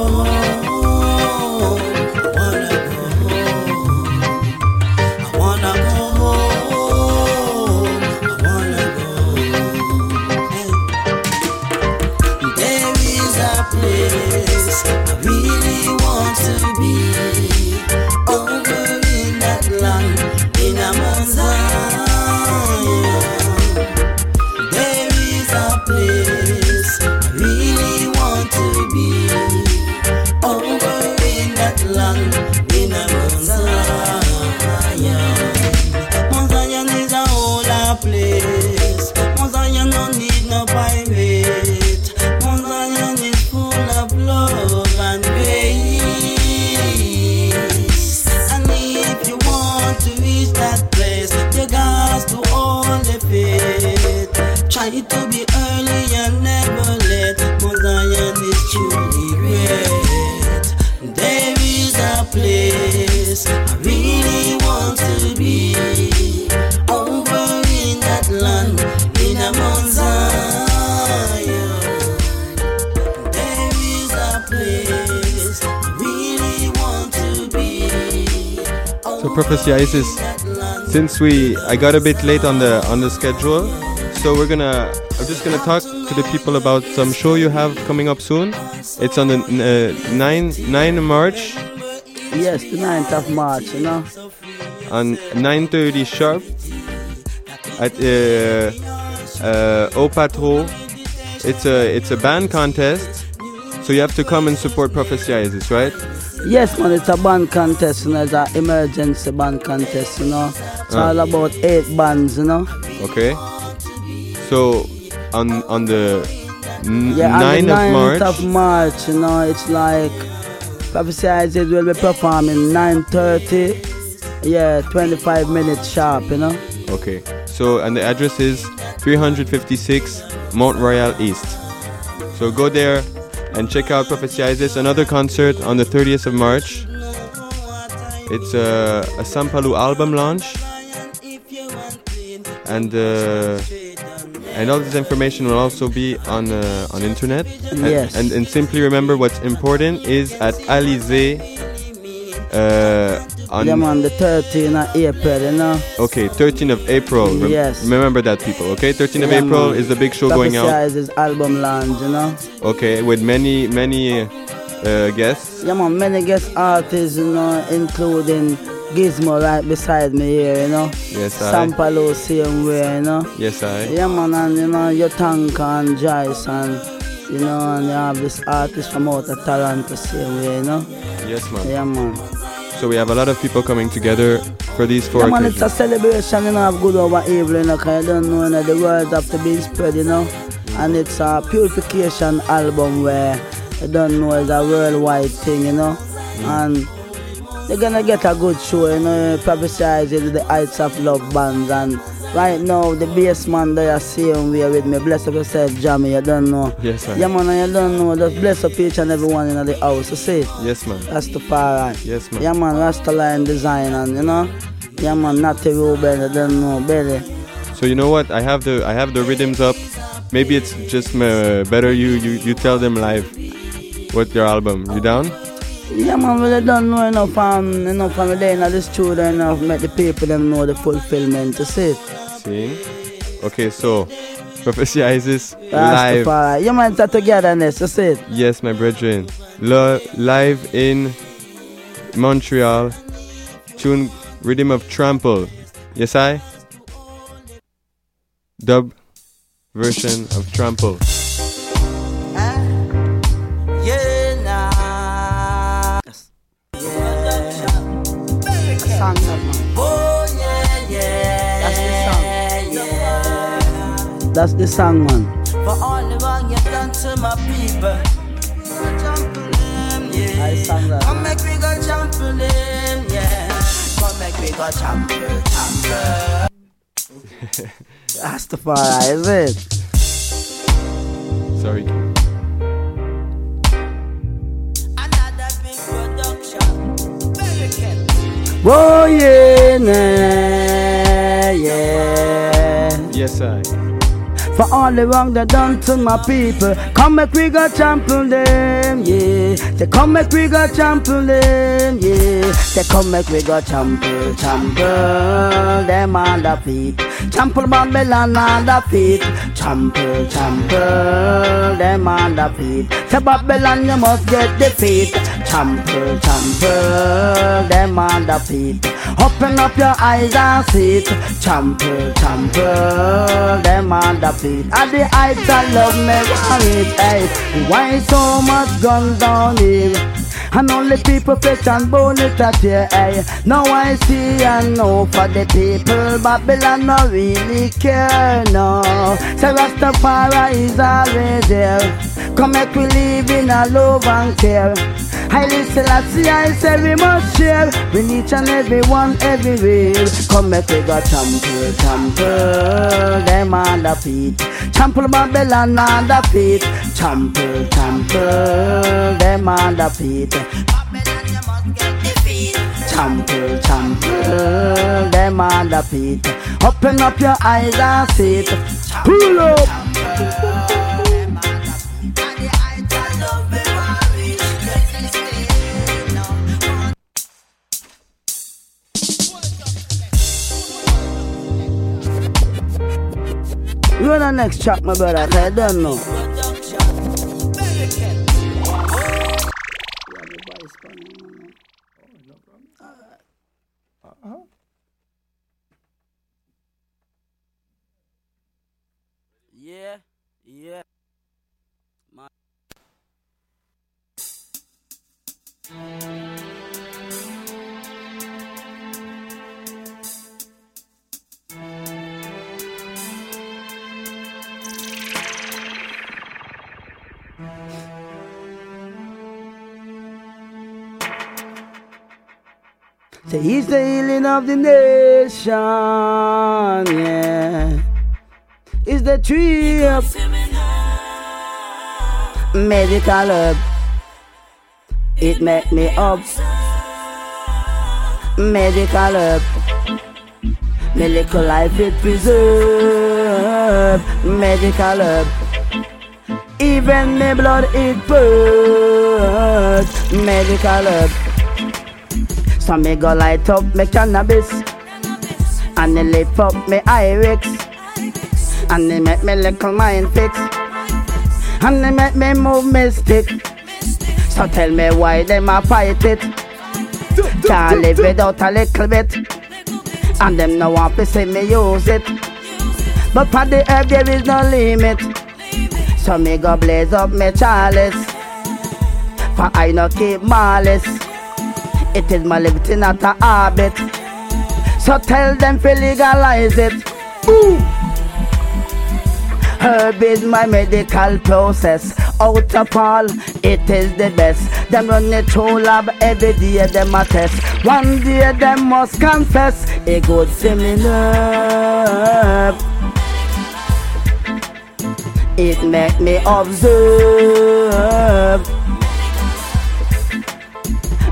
Isis, since we I got a bit late on the on the schedule, so we're gonna I'm just gonna talk to the people about some show you have coming up soon. It's on the uh, 9 9 March Yes, the 9th of March, you know. on 9:30 sharp at uh, uh, Au Patro. It's a it's a band contest, so you have to come and support Prophecy Isis, right? Yes, man, it's a band contest, you know. It's an emergency band contest, you know. It's Ah. all about eight bands, you know. Okay. So on on the n- Yeah, on 9 the of 9th March. of March, you know, it's like Prophecy Isis will be performing 9.30, yeah, 25 minutes sharp, you know. Okay. So and the address is 356 Mount Royal East. So go there and check out Prophecy Isis. Another concert on the 30th of March. It's a, a Sampalu album launch. And uh, and all this information will also be on uh, on internet. And, Yes. And, and simply remember what's important is at Alizé. Uh, on yeah, man, the 13th of April, you know. Okay, 13th of April. Rem- Yes. Remember that, people. Okay, 13th of April man. is the big show going Prophecy out. Isaac's album launch, you know. Okay, with many, many uh, guests. Yeah, man, many guest artists, you know, including Gizmo right beside me here, you know. Yes, I. Sampalo same way, you know. Yes, I. Yeah, man, and you know, Yotanka and Joyce and, you know, and you have this artist from out of Toronto same way, you know. Yes, man. Yeah, man. So we have a lot of people coming together for these four Yeah, man, it's a celebration, you know, of good over evil, you know, 'cause you don't know, you know, the words have to be spread, you know. And it's a purification album where I don't know it's a worldwide thing, you know. Mm. And they're gonna get a good show, you know, prophesize the Heights of Love bands. And right now, the bass man that you see there, same way with me. Bless up yourself, Jamie, you don't know. Yes, sir. Yeah, man, and you don't know. Just bless up each and everyone in the house, you see? Yes, man. Rastafari. Yes, man. Yeah, man, Rastaline design and, you know. Yeah, man, Natty Ruben, you don't know, Belly. So you know what? I have the I have the rhythms up. Maybe it's just uh, better you, you you tell them live what your album. You down? Yeah, man, they don't know enough, um, enough from there in the studio enough, make the people them know the fulfillment, you see? Okay, so Prophecy Isis live. Yeah, man, it's a togetherness, you see? Yes, my brethren. Lo- live in Montreal. Tune Rhythm of Trample. Yes, I? Dub version of Trample. That's the song. That's man. For all the wrong you done to my people. Trample them, yeah. I sang that. Come make we go trample them, yeah. Come make we go trample, trample. Rastafari, is it? Sorry. Another big production. American. Oh, yeah, nah, yeah. Yes, I. For all the wrong they done to my people. Come make we go trample them, yeah. They come make we go trample them, yeah. They come make we go trample, trample them the feet. Trample Babylon on the feet. Trample, trample them the feet. Say Babylon you must get defeat. Trample, trample them the feet. Open up your eyes and see it. Trample, trample them on the feet And the heights of love me want it, hey Why so much guns down here? And only people fetch and bone it at here, eh. hey Now I see and know for the people Babylon no really care, no Say Rastafari is always there Come make we live in a love and care I listen, I see, I say we must share with each and every one everywhere. Come make we go trample, trample them on the feet. Trample Babylon on the feet. Trample, trample them on the feet. Trample, trample them on the feet. Open up your eyes and see it. Pull up. You're the next track, my brother, I don't know. He's the healing of the nation, yeah. It's the tree of medical herb. It make me up. Medical herb. Me little life it preserve. Medical herb. Even me blood it purge. Medical herb. So me go light up me cannabis. And it lift up me iris And it make me little mind fix. And it make me move me stick. So tell me why them a fight it. Can't live without a little bit. And them no want to see me use it. But for the herb there is no limit. So me go blaze up me chalice. For I no keep malice it is my liberty, not a habit. So tell them to legalize it. Ooh. Herb is my medical process. Out of all, it is the best. Them run it through lab every day, them a test. One day them must confess. A good seminar. It make me observe.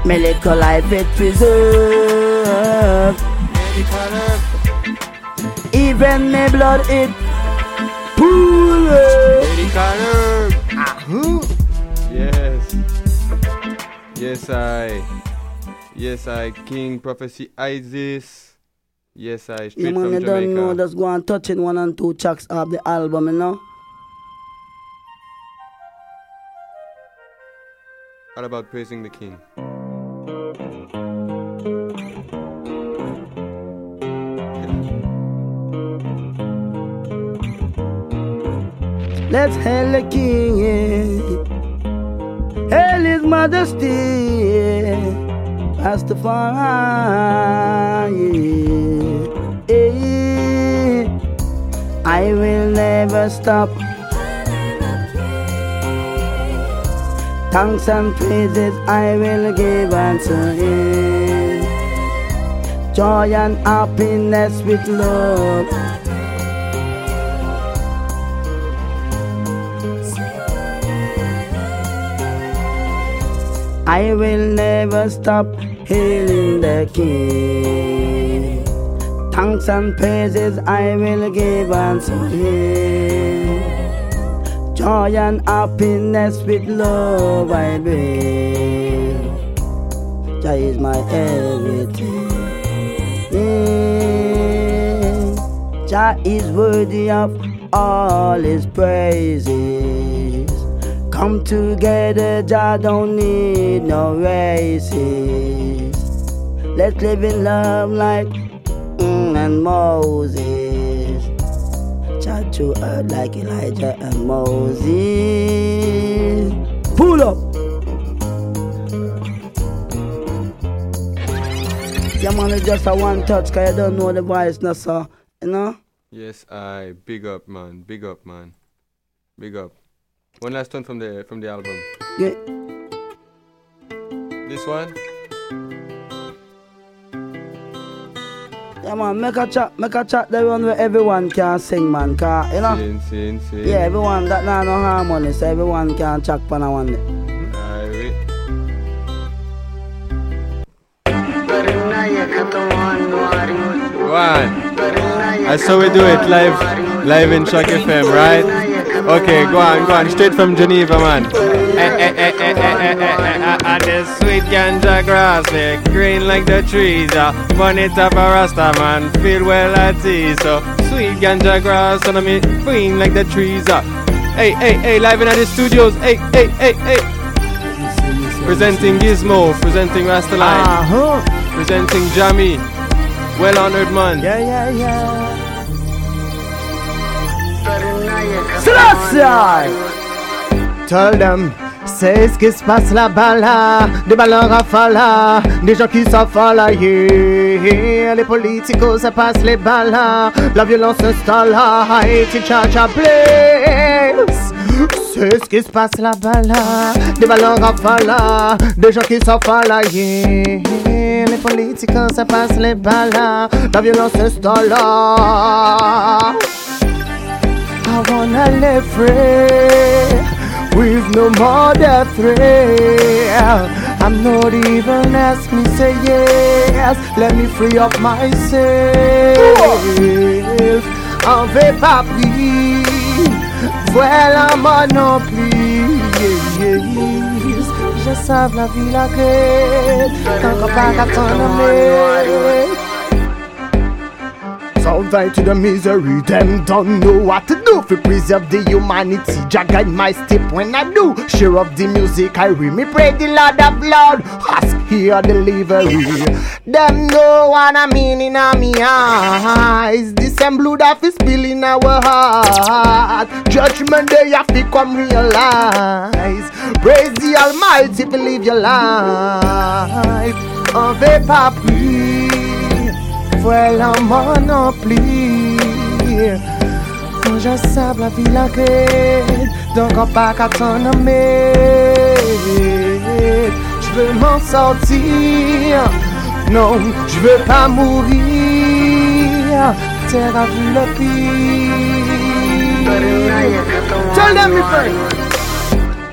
Me little life it preserve Even me blood it pool ah, Yes. Yes, I. Yes, I. King Prophecy Isis. Yes, I. Straight from you don't know, just go and touch it one and two tracks of the album, you know All about praising the King. Let's hail the king. Hail his majesty. Rastafari. Eh. I will never stop. Thanks and praises I will give unto him. Joy and happiness with love. I will never stop healing the King. Thanks and praises I will give unto him. Joy and happiness with love I bring. Jah is my everything. Yeah. Jah is worthy of all his praises. Come together, Jah don't need no races. Let's live in love like mm, and Moses. Jah to earth like Elijah and Moses. Pull up. Yeah, man, it's just a one touch, cause you don't know the voice, no, so, you know? Yes, I big up, man. Big up, man. Big up. One last one from the from the album. Yeah. This one. Yeah, man, make a chat, make a chat the one where everyone can sing, man, cause, you know? Sin, sin, sin. Yeah, everyone that now no harmony, so everyone can chat pan a one day. One. That's how we do it live, live in Shock FM, right? Okay, go on, go on, straight from Geneva, man. Ah, this sweet ganja grass, eh, green like the trees, ah. Bunny top a rasta man, feel well at ease, so sweet ganja grass, and I mean green like the trees, ah. Hey, hey, hey, live in at the studios, hey, hey, hey, hey. Presenting Gizmo, presenting Rastaline, Uh-huh. presenting Jammy, well honored man. Yeah, yeah, yeah. Selassie! Tell them, c'est ce qui se passe là-bas là, des ballons rafales là, des gens qui s'affalent. Les politicos ça passe les balles la violence s'installe là, Haïti charge à place. C'est ce qui se passe là-bas là, des ballons rafales là, des gens qui s'affalent. Les politicos ça passe les balles la violence s'installe. I wanna live free with no more death thrill. I'm not even ask me say yes. Let me free up myself. On veut pas plus. Voilà mon non plus. Je savais la vie la gueule. Quand on pas attendre Sound right to the misery, them don't know what to do to preserve the humanity. Jah guide my step when I do. Share of the music, I read me pray the Lord of Lord. Ask here delivery. Them know what I mean in me eyes. This same blood that is spilling our heart. Judgment day have to come realize. Praise the Almighty, believe your life. of a plus. Voilà mon non plus. Quand je sais la vie la gueule, donc on pas qu'à t'en nommer. Je veux m'en sortir. Non, je veux pas mourir. Terre a vu le pire. Tell them me friend.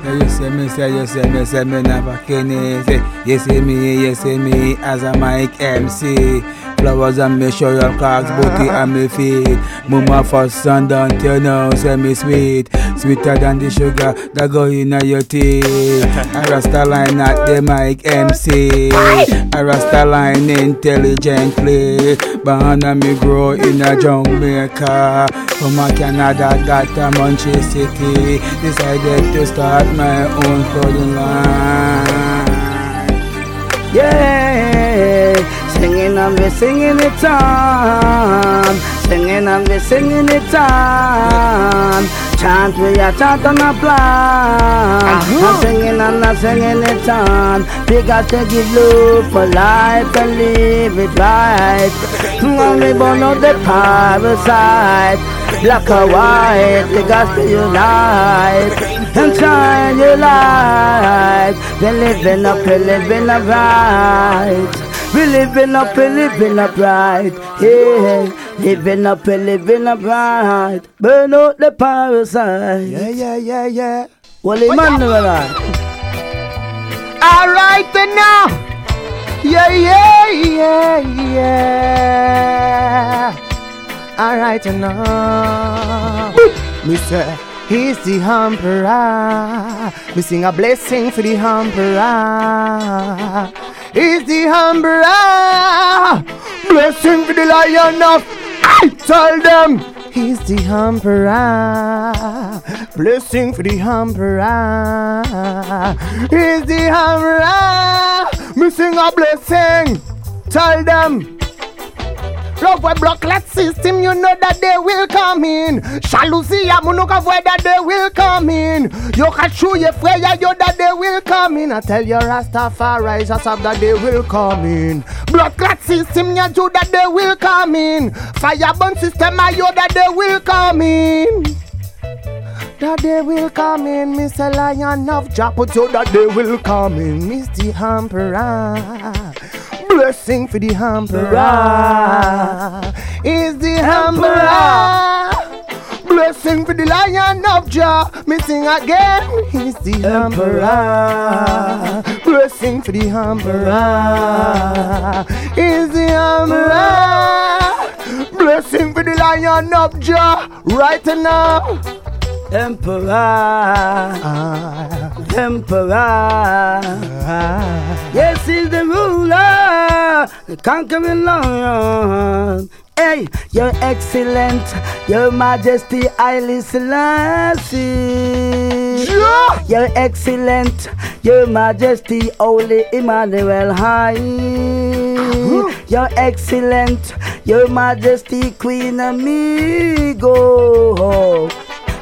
You see me, say you see me, say me never can say You see me, you see me as a mic MC Flowers on me, show your cocks, booty on me feet. Mama first son don't you know, say me sweet. Sweeter than the sugar that go in your teeth. I rasta line at the mic MC I rasta line intelligently. Born and me grow in a Jamaica. From a Canada, got a Munchie City. Decided to start my own clothing line. Yeah, singing and we singing it on, singing and we singing it on. chant we a chant and a plan. Uh-huh. I'm singing and I'm singing it on. We got to give love for life and live it right. When we burn out the parasite, black or white, we got to unite and shine your light. We living up, we living up right. We living up, we living up right. Yeah, living up, we living up right. Burn out the parasite. Yeah, yeah, yeah, yeah. Well, Emmanuel, All right then now. Yeah, yeah, yeah, yeah. All right now. He's the emperor. Me sing a blessing for the emperor. He's the emperor. Blessing for the lion of. I tell them. He's the emperor. Blessing for the emperor. He's the emperor. Me sing a blessing. Tell them. Love we block let system, you know that they will come in. Jalousie, I'm not that they will come in. You can show your fire, you that they will come in. I tell you, Rastafari, just that they will come in. Blood clot system, you do that they will come in. Fire burn system, I you that they will come in. That they will come in, Miss Lion of Japan, so that they will come in, the Emperor. Blessing for the Emperor. Is the Emperor. Blessing for the Lion of Jah. Me sing again. He's the Emperor. Blessing for the Emperor. Is the Emperor. Blessing for the Lion of Jah. Right now. Emperor, ah. Emperor. Ah. Yes, he's the ruler, the conquering lion. Hey, you're excellent, your majesty, Haile Selassie. You're excellent, your majesty, Holy Emmanuel High. You're excellent, your majesty, Queen Amigo.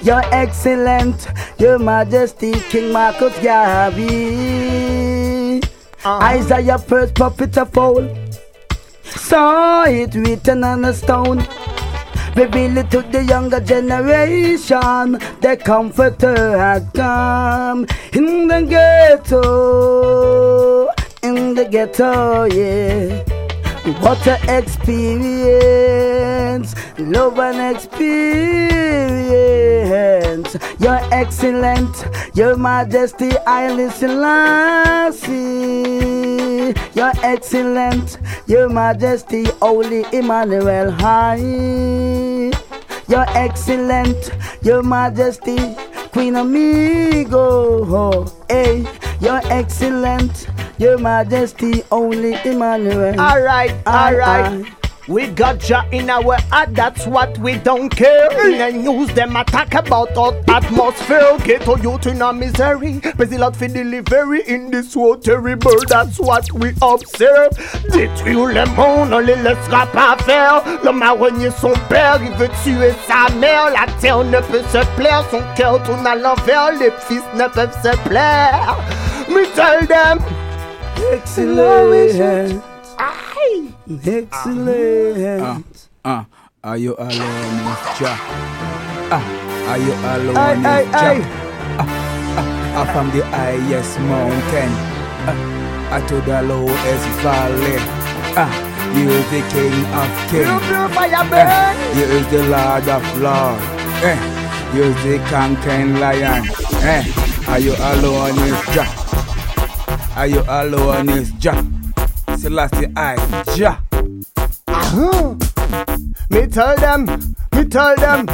Your excellent, your majesty, King Marcus Garvey. Uh-huh. Isaiah first prophet of old. Saw it written on a stone. Reveal it to the younger generation. The comforter had come in the ghetto. In the ghetto, yeah. What a experience, love and experience. You're excellent, your majesty, Haile Selassie. You're excellent, your majesty, Holy Emmanuel High. You're excellent, your majesty, Queen Amigo. Hey, you're excellent, your majesty, only Emmanuel. Alright, alright. Ah, ah. We got Jah in our heart, that's what we don't care. In the news, them attack about our atmosphere. Ghetto youth in a misery. Praise Lord for delivery in this world terrible, that's what we observe. Détruire le monde, on les laissera pas faire. A renié son père, il veut tuer sa mère. La terre ne peut se plaire, son cœur tourne à l'envers. Les fils ne peuvent se plaire. Me tell them, Excellent. Aye. Excellent. Ah, are you alone, Miss Jah? Ah, are you alone, Aye, Miss aye, Jah? aye. Ah, ah, ah, from the highest mountain ah, ah, to the lowest valley. Ah, you is the King of Kings. Fire Eh, you is the Lord of Lords. Eh, you is the conquering lion. Eh, are you alone, Miss Jah? Are you alone, Miss Jah? Selassie I, Jah. Uh-huh. Me tell them, me tell them,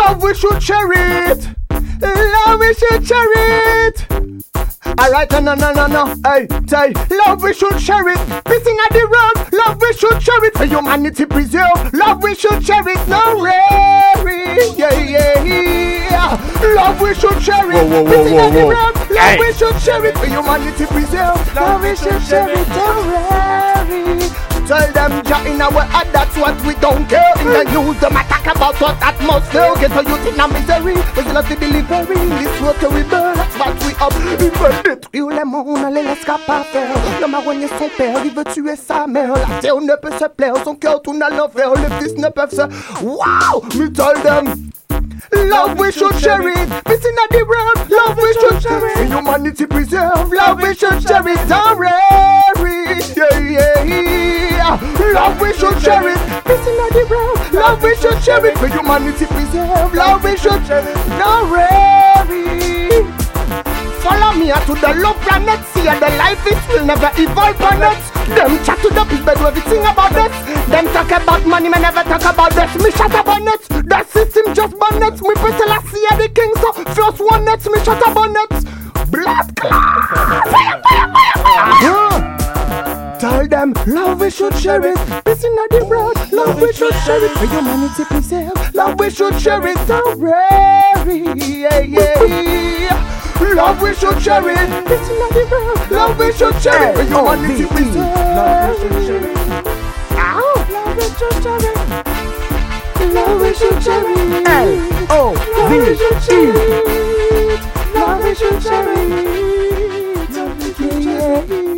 love we should share it, love we should share it. Alright, no, no, no, no, no, hey, say, love we should share it. Pissing at the road, love we should share it. For humanity preserve, love we should share it. No worry, yeah, yeah, yeah. Love we should share it. Whoa, whoa, whoa, Pissing whoa, whoa. road, love Hey. we should share it. For humanity preserve, love we should share it. Don't worry. Tell them ja in our head that's what we don't care. In the news them attack about what atmosphere. Get a youth in a misery, we still have to delivery. This to rebel, that's what we up. Ils veulent détruire le monde, les laisse pas faire. Le marronnier son père, il veut tuer sa mère. La terre ne peut se plaire, son cœur tourne à l'envers. Les fils ne peuvent se. Wow! Me tell them. Love we should share it. Peace in the world. Love we should share it. Humanity preserve. Love we should share it. Yeah, yeah, yeah. Love we should share it. Peace in the world. Love we should share it. For humanity preserve. Love we should share it. Don't worry. Follow me to the love planet. See how the life is will never evolve on it. Them chat to the people everything about this. Them talk about money, me never talk about this. Me shut up on it. The system just bonnets. Me pretty la see the king so first one nets. Me shut up on it. Blood clot. Fire, fire, fire, fire. Uh-huh. Tell them love we should share it. Peace in the world, love we should share it. For humanity to preserve, love we should share it. Don't worry, yeah, yeah. Love we should share it. Peace in the world, love we should share it. For humanity preserve, love we should share it. Ow, love we should share it. Love we should share it. L O V E. Love we should share it. Love we should share it.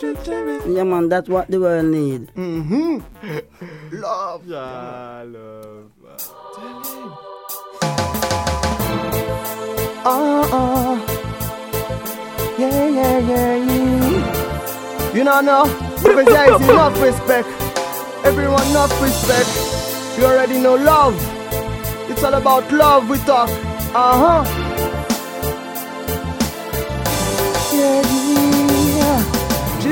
Yeah, man, that's what the world need. Mm-hmm. Love. Yeah, love. Oh, oh. Yeah, yeah, yeah, yeah. You know, no. Because there is enough respect. Everyone enough respect. You already know love. It's all about love we talk. Uh huh. Yeah, yeah.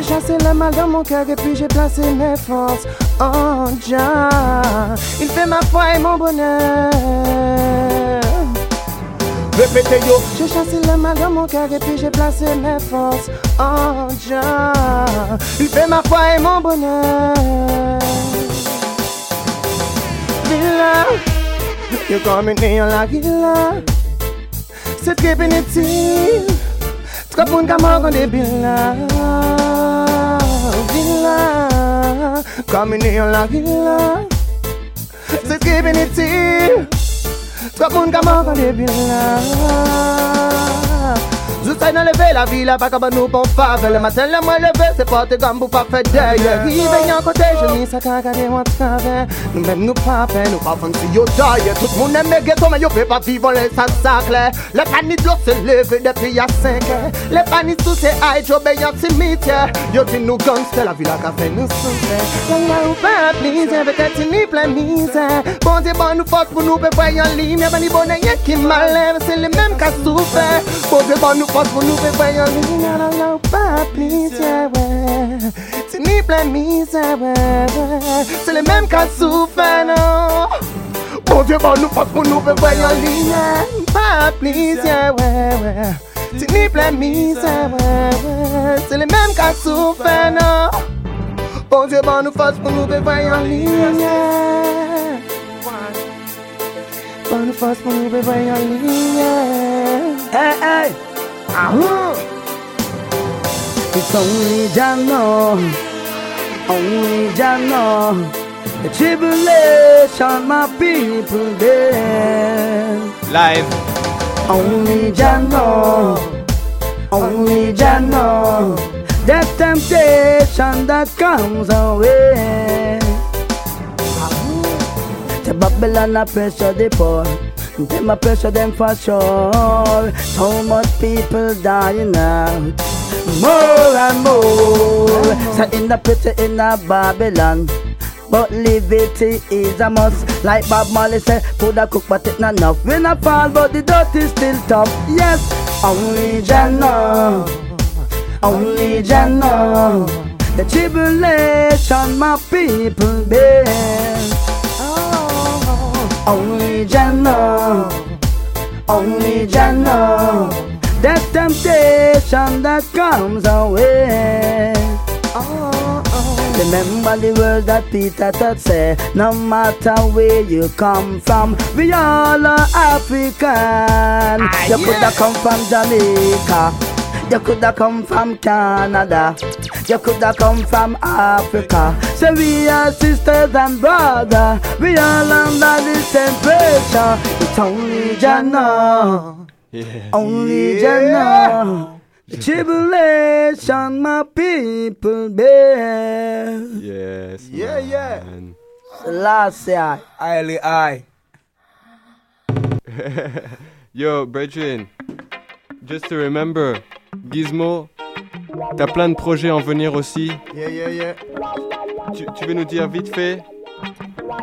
J'ai chassé le mal dans mon cœur et puis j'ai placé mes forces en Jah. Il fait ma foi et mon bonheur. Répétez yo. J'ai chassé le mal dans mon cœur et puis j'ai placé mes forces en Jah. Il fait ma foi et mon bonheur. Villa, you're coming in like Villa. C'est it till. Trop moun ka mort de Villa. Villa, coming in like Villa. C'est keeping it till. Trop moun ka mort de Villa. Zoutay nan leve la vi la baka ba nou pon fave Le matin le mwen leve se porte gam pou pa fe deye Rive yon kote jeni sa ka gade wan trave Nou men nou pa fe, nou pa fan si yo daye Tout moun eme geto men yo pe pa vivon le sa sakle Le pani dlo se leve depi ya senke Le pani sou se ay jo be yon simitye Yo di nou gangste la vi la ka fe nou soufe Yon la ou pa plize, vete ti ni ple mise Bon di bon nou fos pou nou pe vwe yon lim Ya bani bonen ye ki malev, se le menm ka soufe Bon di bon nou fos pou nou pe vwe yon lim Ya la la ou pa plize, we Ti ni ple mise, we, we Se le menm ka soufe, no Bon di bon nou fos pou nou pe vwe yon lim Ya pa plize, we, we Ti ni ple mise, we, we Se le menm ka soufe, no Bon Dieu, bon nous fasse pour nous prévoir en ligne. Bon nous fasse pour nous prévoir en ligne. Hey, hey. It's only Jano, only Jano. The tribulation my people bear. Live. Only Jano, only Jano. The temptation that comes away. The Babylon a pressure the poor. Them a pressure them for sure. So much people dying out. More and more. So in the pity in the Babylon. But liberty is a must. Like Bob Marley said, put a cook but it not enough. We not fall but the dirt is still tough. Yes, only know. Only know. The tribulation my people bear. Only know, only know the temptation that comes our away. Remember the words that Peter taught say, no matter where you come from, we all are African. Ah, you coulda come from Jamaica. You coulda come from Canada. You could have come from Africa. So we are sisters and brothers. We all under the same pressure. It's only Jah know. Yeah. Only Jah know. The tribulation my people bear. Yes. Yeah, yeah. man. Selassie. Highly high. Yo, Brethren, just to remember, Gizmo, t'as plein de projets en venir aussi. Yeah, yeah, yeah. Tu, tu veux nous dire vite fait?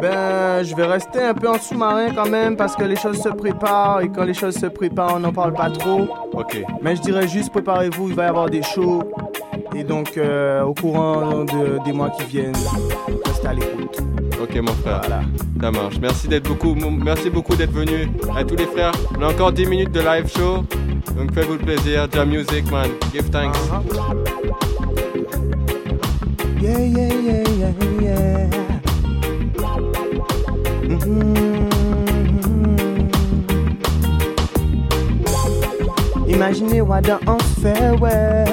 Ben, je vais rester un peu en sous-marin quand même parce que les choses se préparent et quand les choses se préparent, on n'en parle pas trop. Ok. Mais je dirais juste préparez-vous, il va y avoir des shows et donc euh, au courant de- des mois qui viennent, à l'écoute. Ok, mon frère. Ça marche. Merci d'être beaucoup, merci beaucoup d'être venu. À tous les frères, on a encore 10 minutes de live show. Donc faites-vous plaisir. Jam Music, man. Give thanks. Yeah, yeah, yeah, yeah, yeah. Mhm. Imaginez Wada en fait, ouais.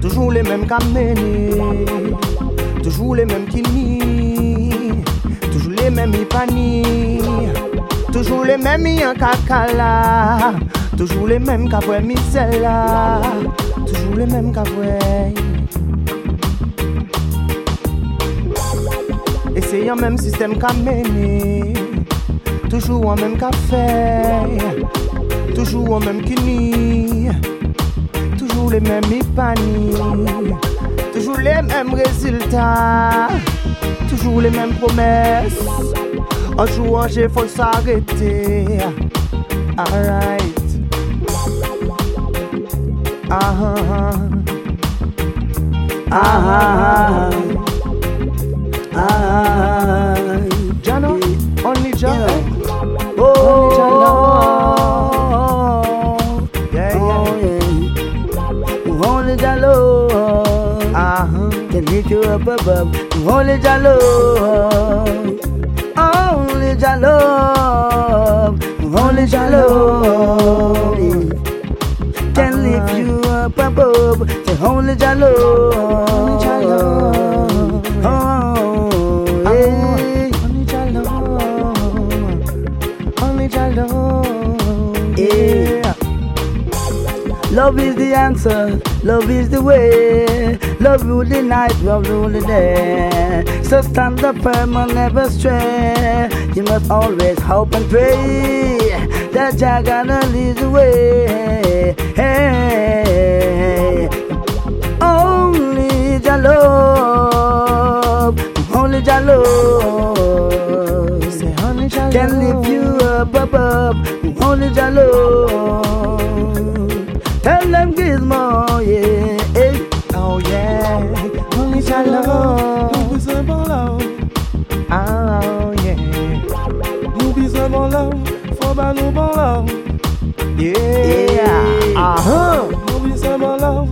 Toujours les mêmes Kameni, Toujours les mêmes qui nient, toujours les mêmes qui toujours les mêmes qui en cacala, toujours les mêmes qui avouent misela, toujours les mêmes qui avouent. Essayant même système qu'à mener, toujours en même café, toujours en même qui toujours les mêmes épanouis. Toujours les mêmes résultats. Toujours les mêmes promesses. Un jour un j'ai faut s'arrêter. Alright. Ah ah ah. Ah ah Jano, only Jano Only Jano lift you up above. Only Jah Lord, only Jah Lord, only Jah Lord can lift you up above. Only Jah Lord, only Jah Love is the answer, love is the way. Love rule the night, love rule the day. So stand up firm and never stray. You must always hope and pray that Jah gonna lead the way. Hey, only Jah love, only Jah love. Say only Jah can lift you up above. Only Jah love. Them Gizmo, yeah. Hey. Oh yeah, only Nous besoin bon love, Oh yeah. Besoin bon love, pas nous bon love. Yeah. Ah Nous besoin bon love,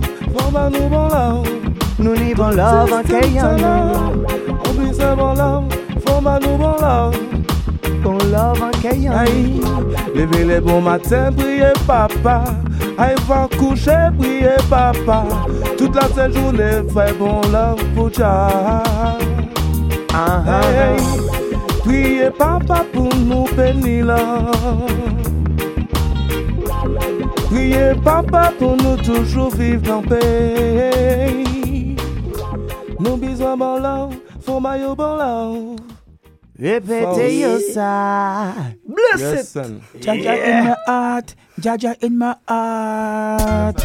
pas nous bon love. Nous n'y bon love en Kayan Nous besoin bon love, pas nous bon love. Bon love en Kayan Aïe, levez les bons matins, priez papa. Aïe, va coucher, priez papa. Toute la sainte journée, fait bon love pour Jah. Ah, Hey, priez papa pour nous bénir là. Priez papa pour nous toujours vivre dans paix. Nous besoin bon love, faut maillot bon love. Répétez ça It. son. Jaja in my heart, Jaja in my heart.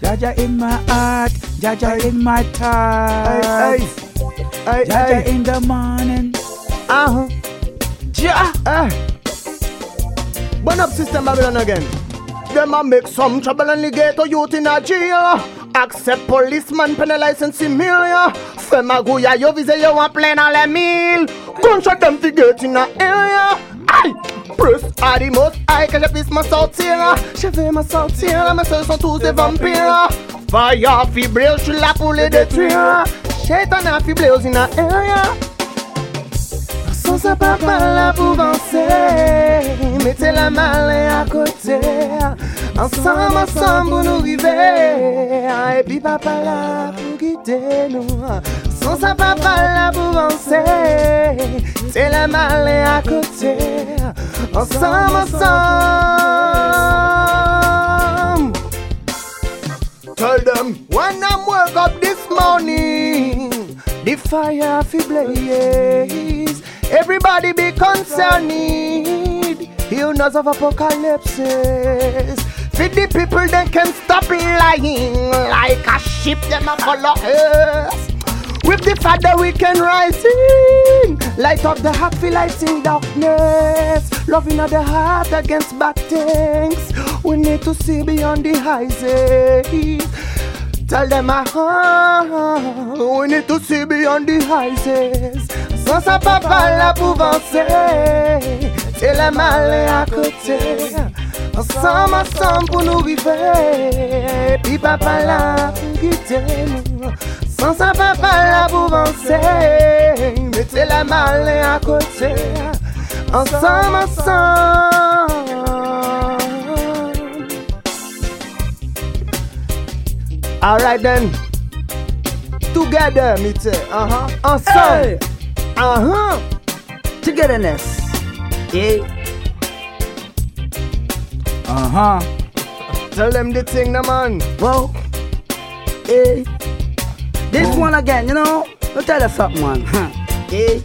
Jaja in my heart, Jaja in my hey, Jaja in the morning. Ah Ja. Eh. Burn up system Babylon again. Them a make some trouble and ligate to youth in a jail. Accept policeman penalize and similar Femme a gouya yo vise yo en plein dans les mille Gunshot them fi get in a area Plus animos, aïe que je puisse m'en sortir Je vais m'en sortir, mes seuls sont tous des vampires. Fire, fibril, je suis là pour les détruire. Shaitan a fibril, in a area Son sa pa pa la pou vansè Mete la male a kote Ansam, ansam pou nou rive E pi pa pa la pou gite nou Sans ça papa là pour avancer C'est le malin à côté Ensemble, Tell them when I woke up this morning, the fire fi blaze. Everybody be concerned. Illness of apocalypse. Feed the people they can stop lying like a ship them a us. With the Father we can rise in. Light up the happy feel light in darkness. Loving of the heart against bad things. We need to see beyond the highs eh. Tell them ah, we need to see beyond the highs eh. Sans ça papa là pour avancer C'est uh, le mal à côté. Ensemble, ensemble pour nous river papa là pour guider nous sans ça papa là pour avancer. Mettez la main à côté. Ensemble, ensemble. Alright then. Together, me say, uh-huh. Ensemble. Uh-huh. Togetherness. Yeah. Uh-huh. Tell them the thing, no man. Whoa. Hey This one again, you know I'll tell you something, man huh. Eh? Hey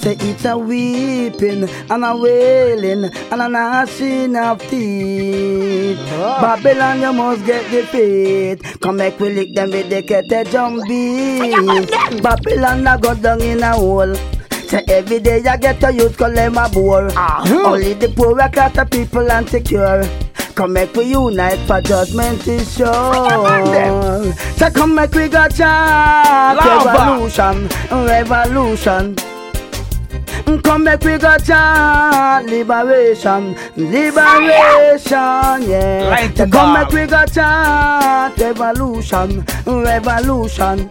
Say it's a weeping and a wailing and a gnashing of teeth. Oh. Babylon, you must get defeat. Come make we lick them with the kete jumbie. Babylon, I go down in a hole. Say every day I get a youth call them a bore. Ah. Only the poor are cut the people and secure. Come make we unite for judgment is sure. Say come make we go chant revolution, revolution. Come make we go chant liberation, liberation, yeah. Right come make we go chant revolution, revolution.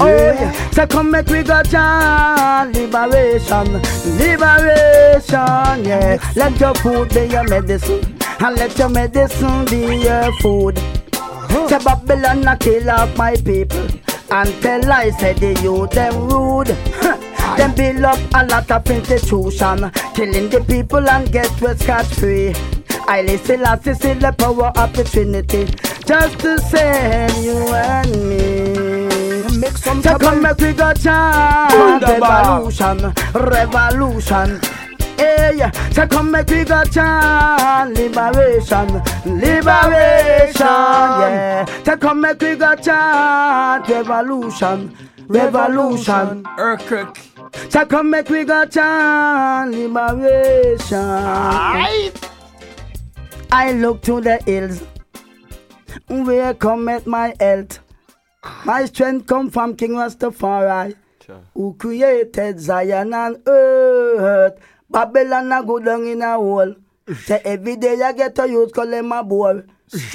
Oh yeah, so come make we go chant liberation, liberation, yeah. Let your food be your medicine, and let your medicine be your food. Uh-huh. Say Babylon a kill off my people, and tell I say the youth them rude. Them build up a lot of institution, killing the people and get we scotch free. I listen to see the power of the Trinity, just to save you and me. Make some so come make we go chant revolution, revolution. Hey, so come make we go chant liberation, liberation. Yeah, so come make we go chant revolution, revolution. Earthquake. So come make we go chant liberation. I look to the hills, where cometh my health. My strength come from King Rastafari, who created Zion and earth. Babylon a go down in a hole. Say every day I get a youth call them a bore.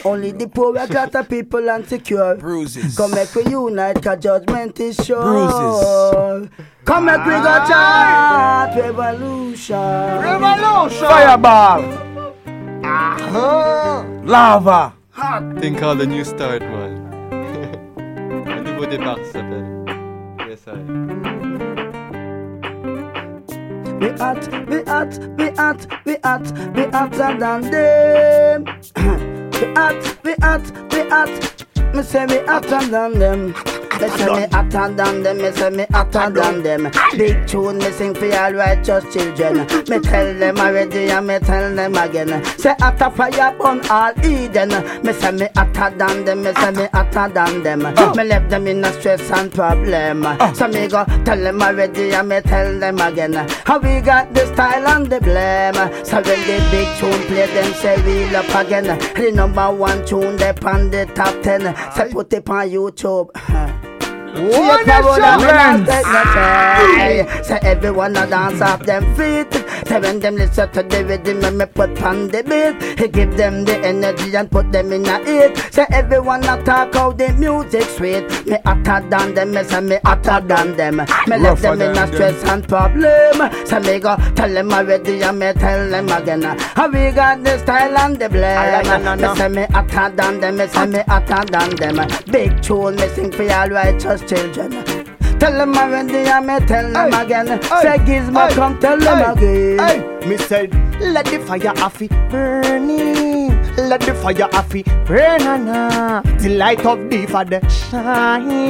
Only the poor are got the people and secure. Bruises. Come make we unite, cause judgment is sure. Bruises. Come make we go ah. chant revolution. Revolution. Fireball. Uh-huh. Lava. Thing called a new start, man. Un nouveau départ, ça s'appelle. Yes, I. We hot, we hot, we hot, we hot, we hotter than them. we hot, we hot, we hot. Me say me hotter than them. Me say me hotter than them. Me say me hotter than them. Big tune me sing for all righteous children. Me tell them already and me tell them again. Say hotter fire burn all Eden. Me say me hotter than them. Me say me hotter than them. Oh. Me left them in a stress and problem. Oh. So me go tell them already and me tell them again. How we got the style and the blame. So when the big tune play, them say we up again. The number one tune they on the top ten. Put it on YouTube. What a crowd is and that? me not take no try. Say everyone a dance off them feet. Say when them listen to the rhythm when me put on the beat, he give them the energy and put them in a it. Say everyone a talk how the music sweet. Me hotter than them, me say me hotter than them. Me left them in a stress and problem. Say me go tell them already and me tell them again. How we got the style and the blame. Me say me hotter than them, me say me hotter than them. Big tune me sing for all righteous children. Tell them already and me tell them again. Say Gizmo come tell them again. Hey, me said, let the fire off it burning. Let the fire off it burn, na. The light of the Father shine.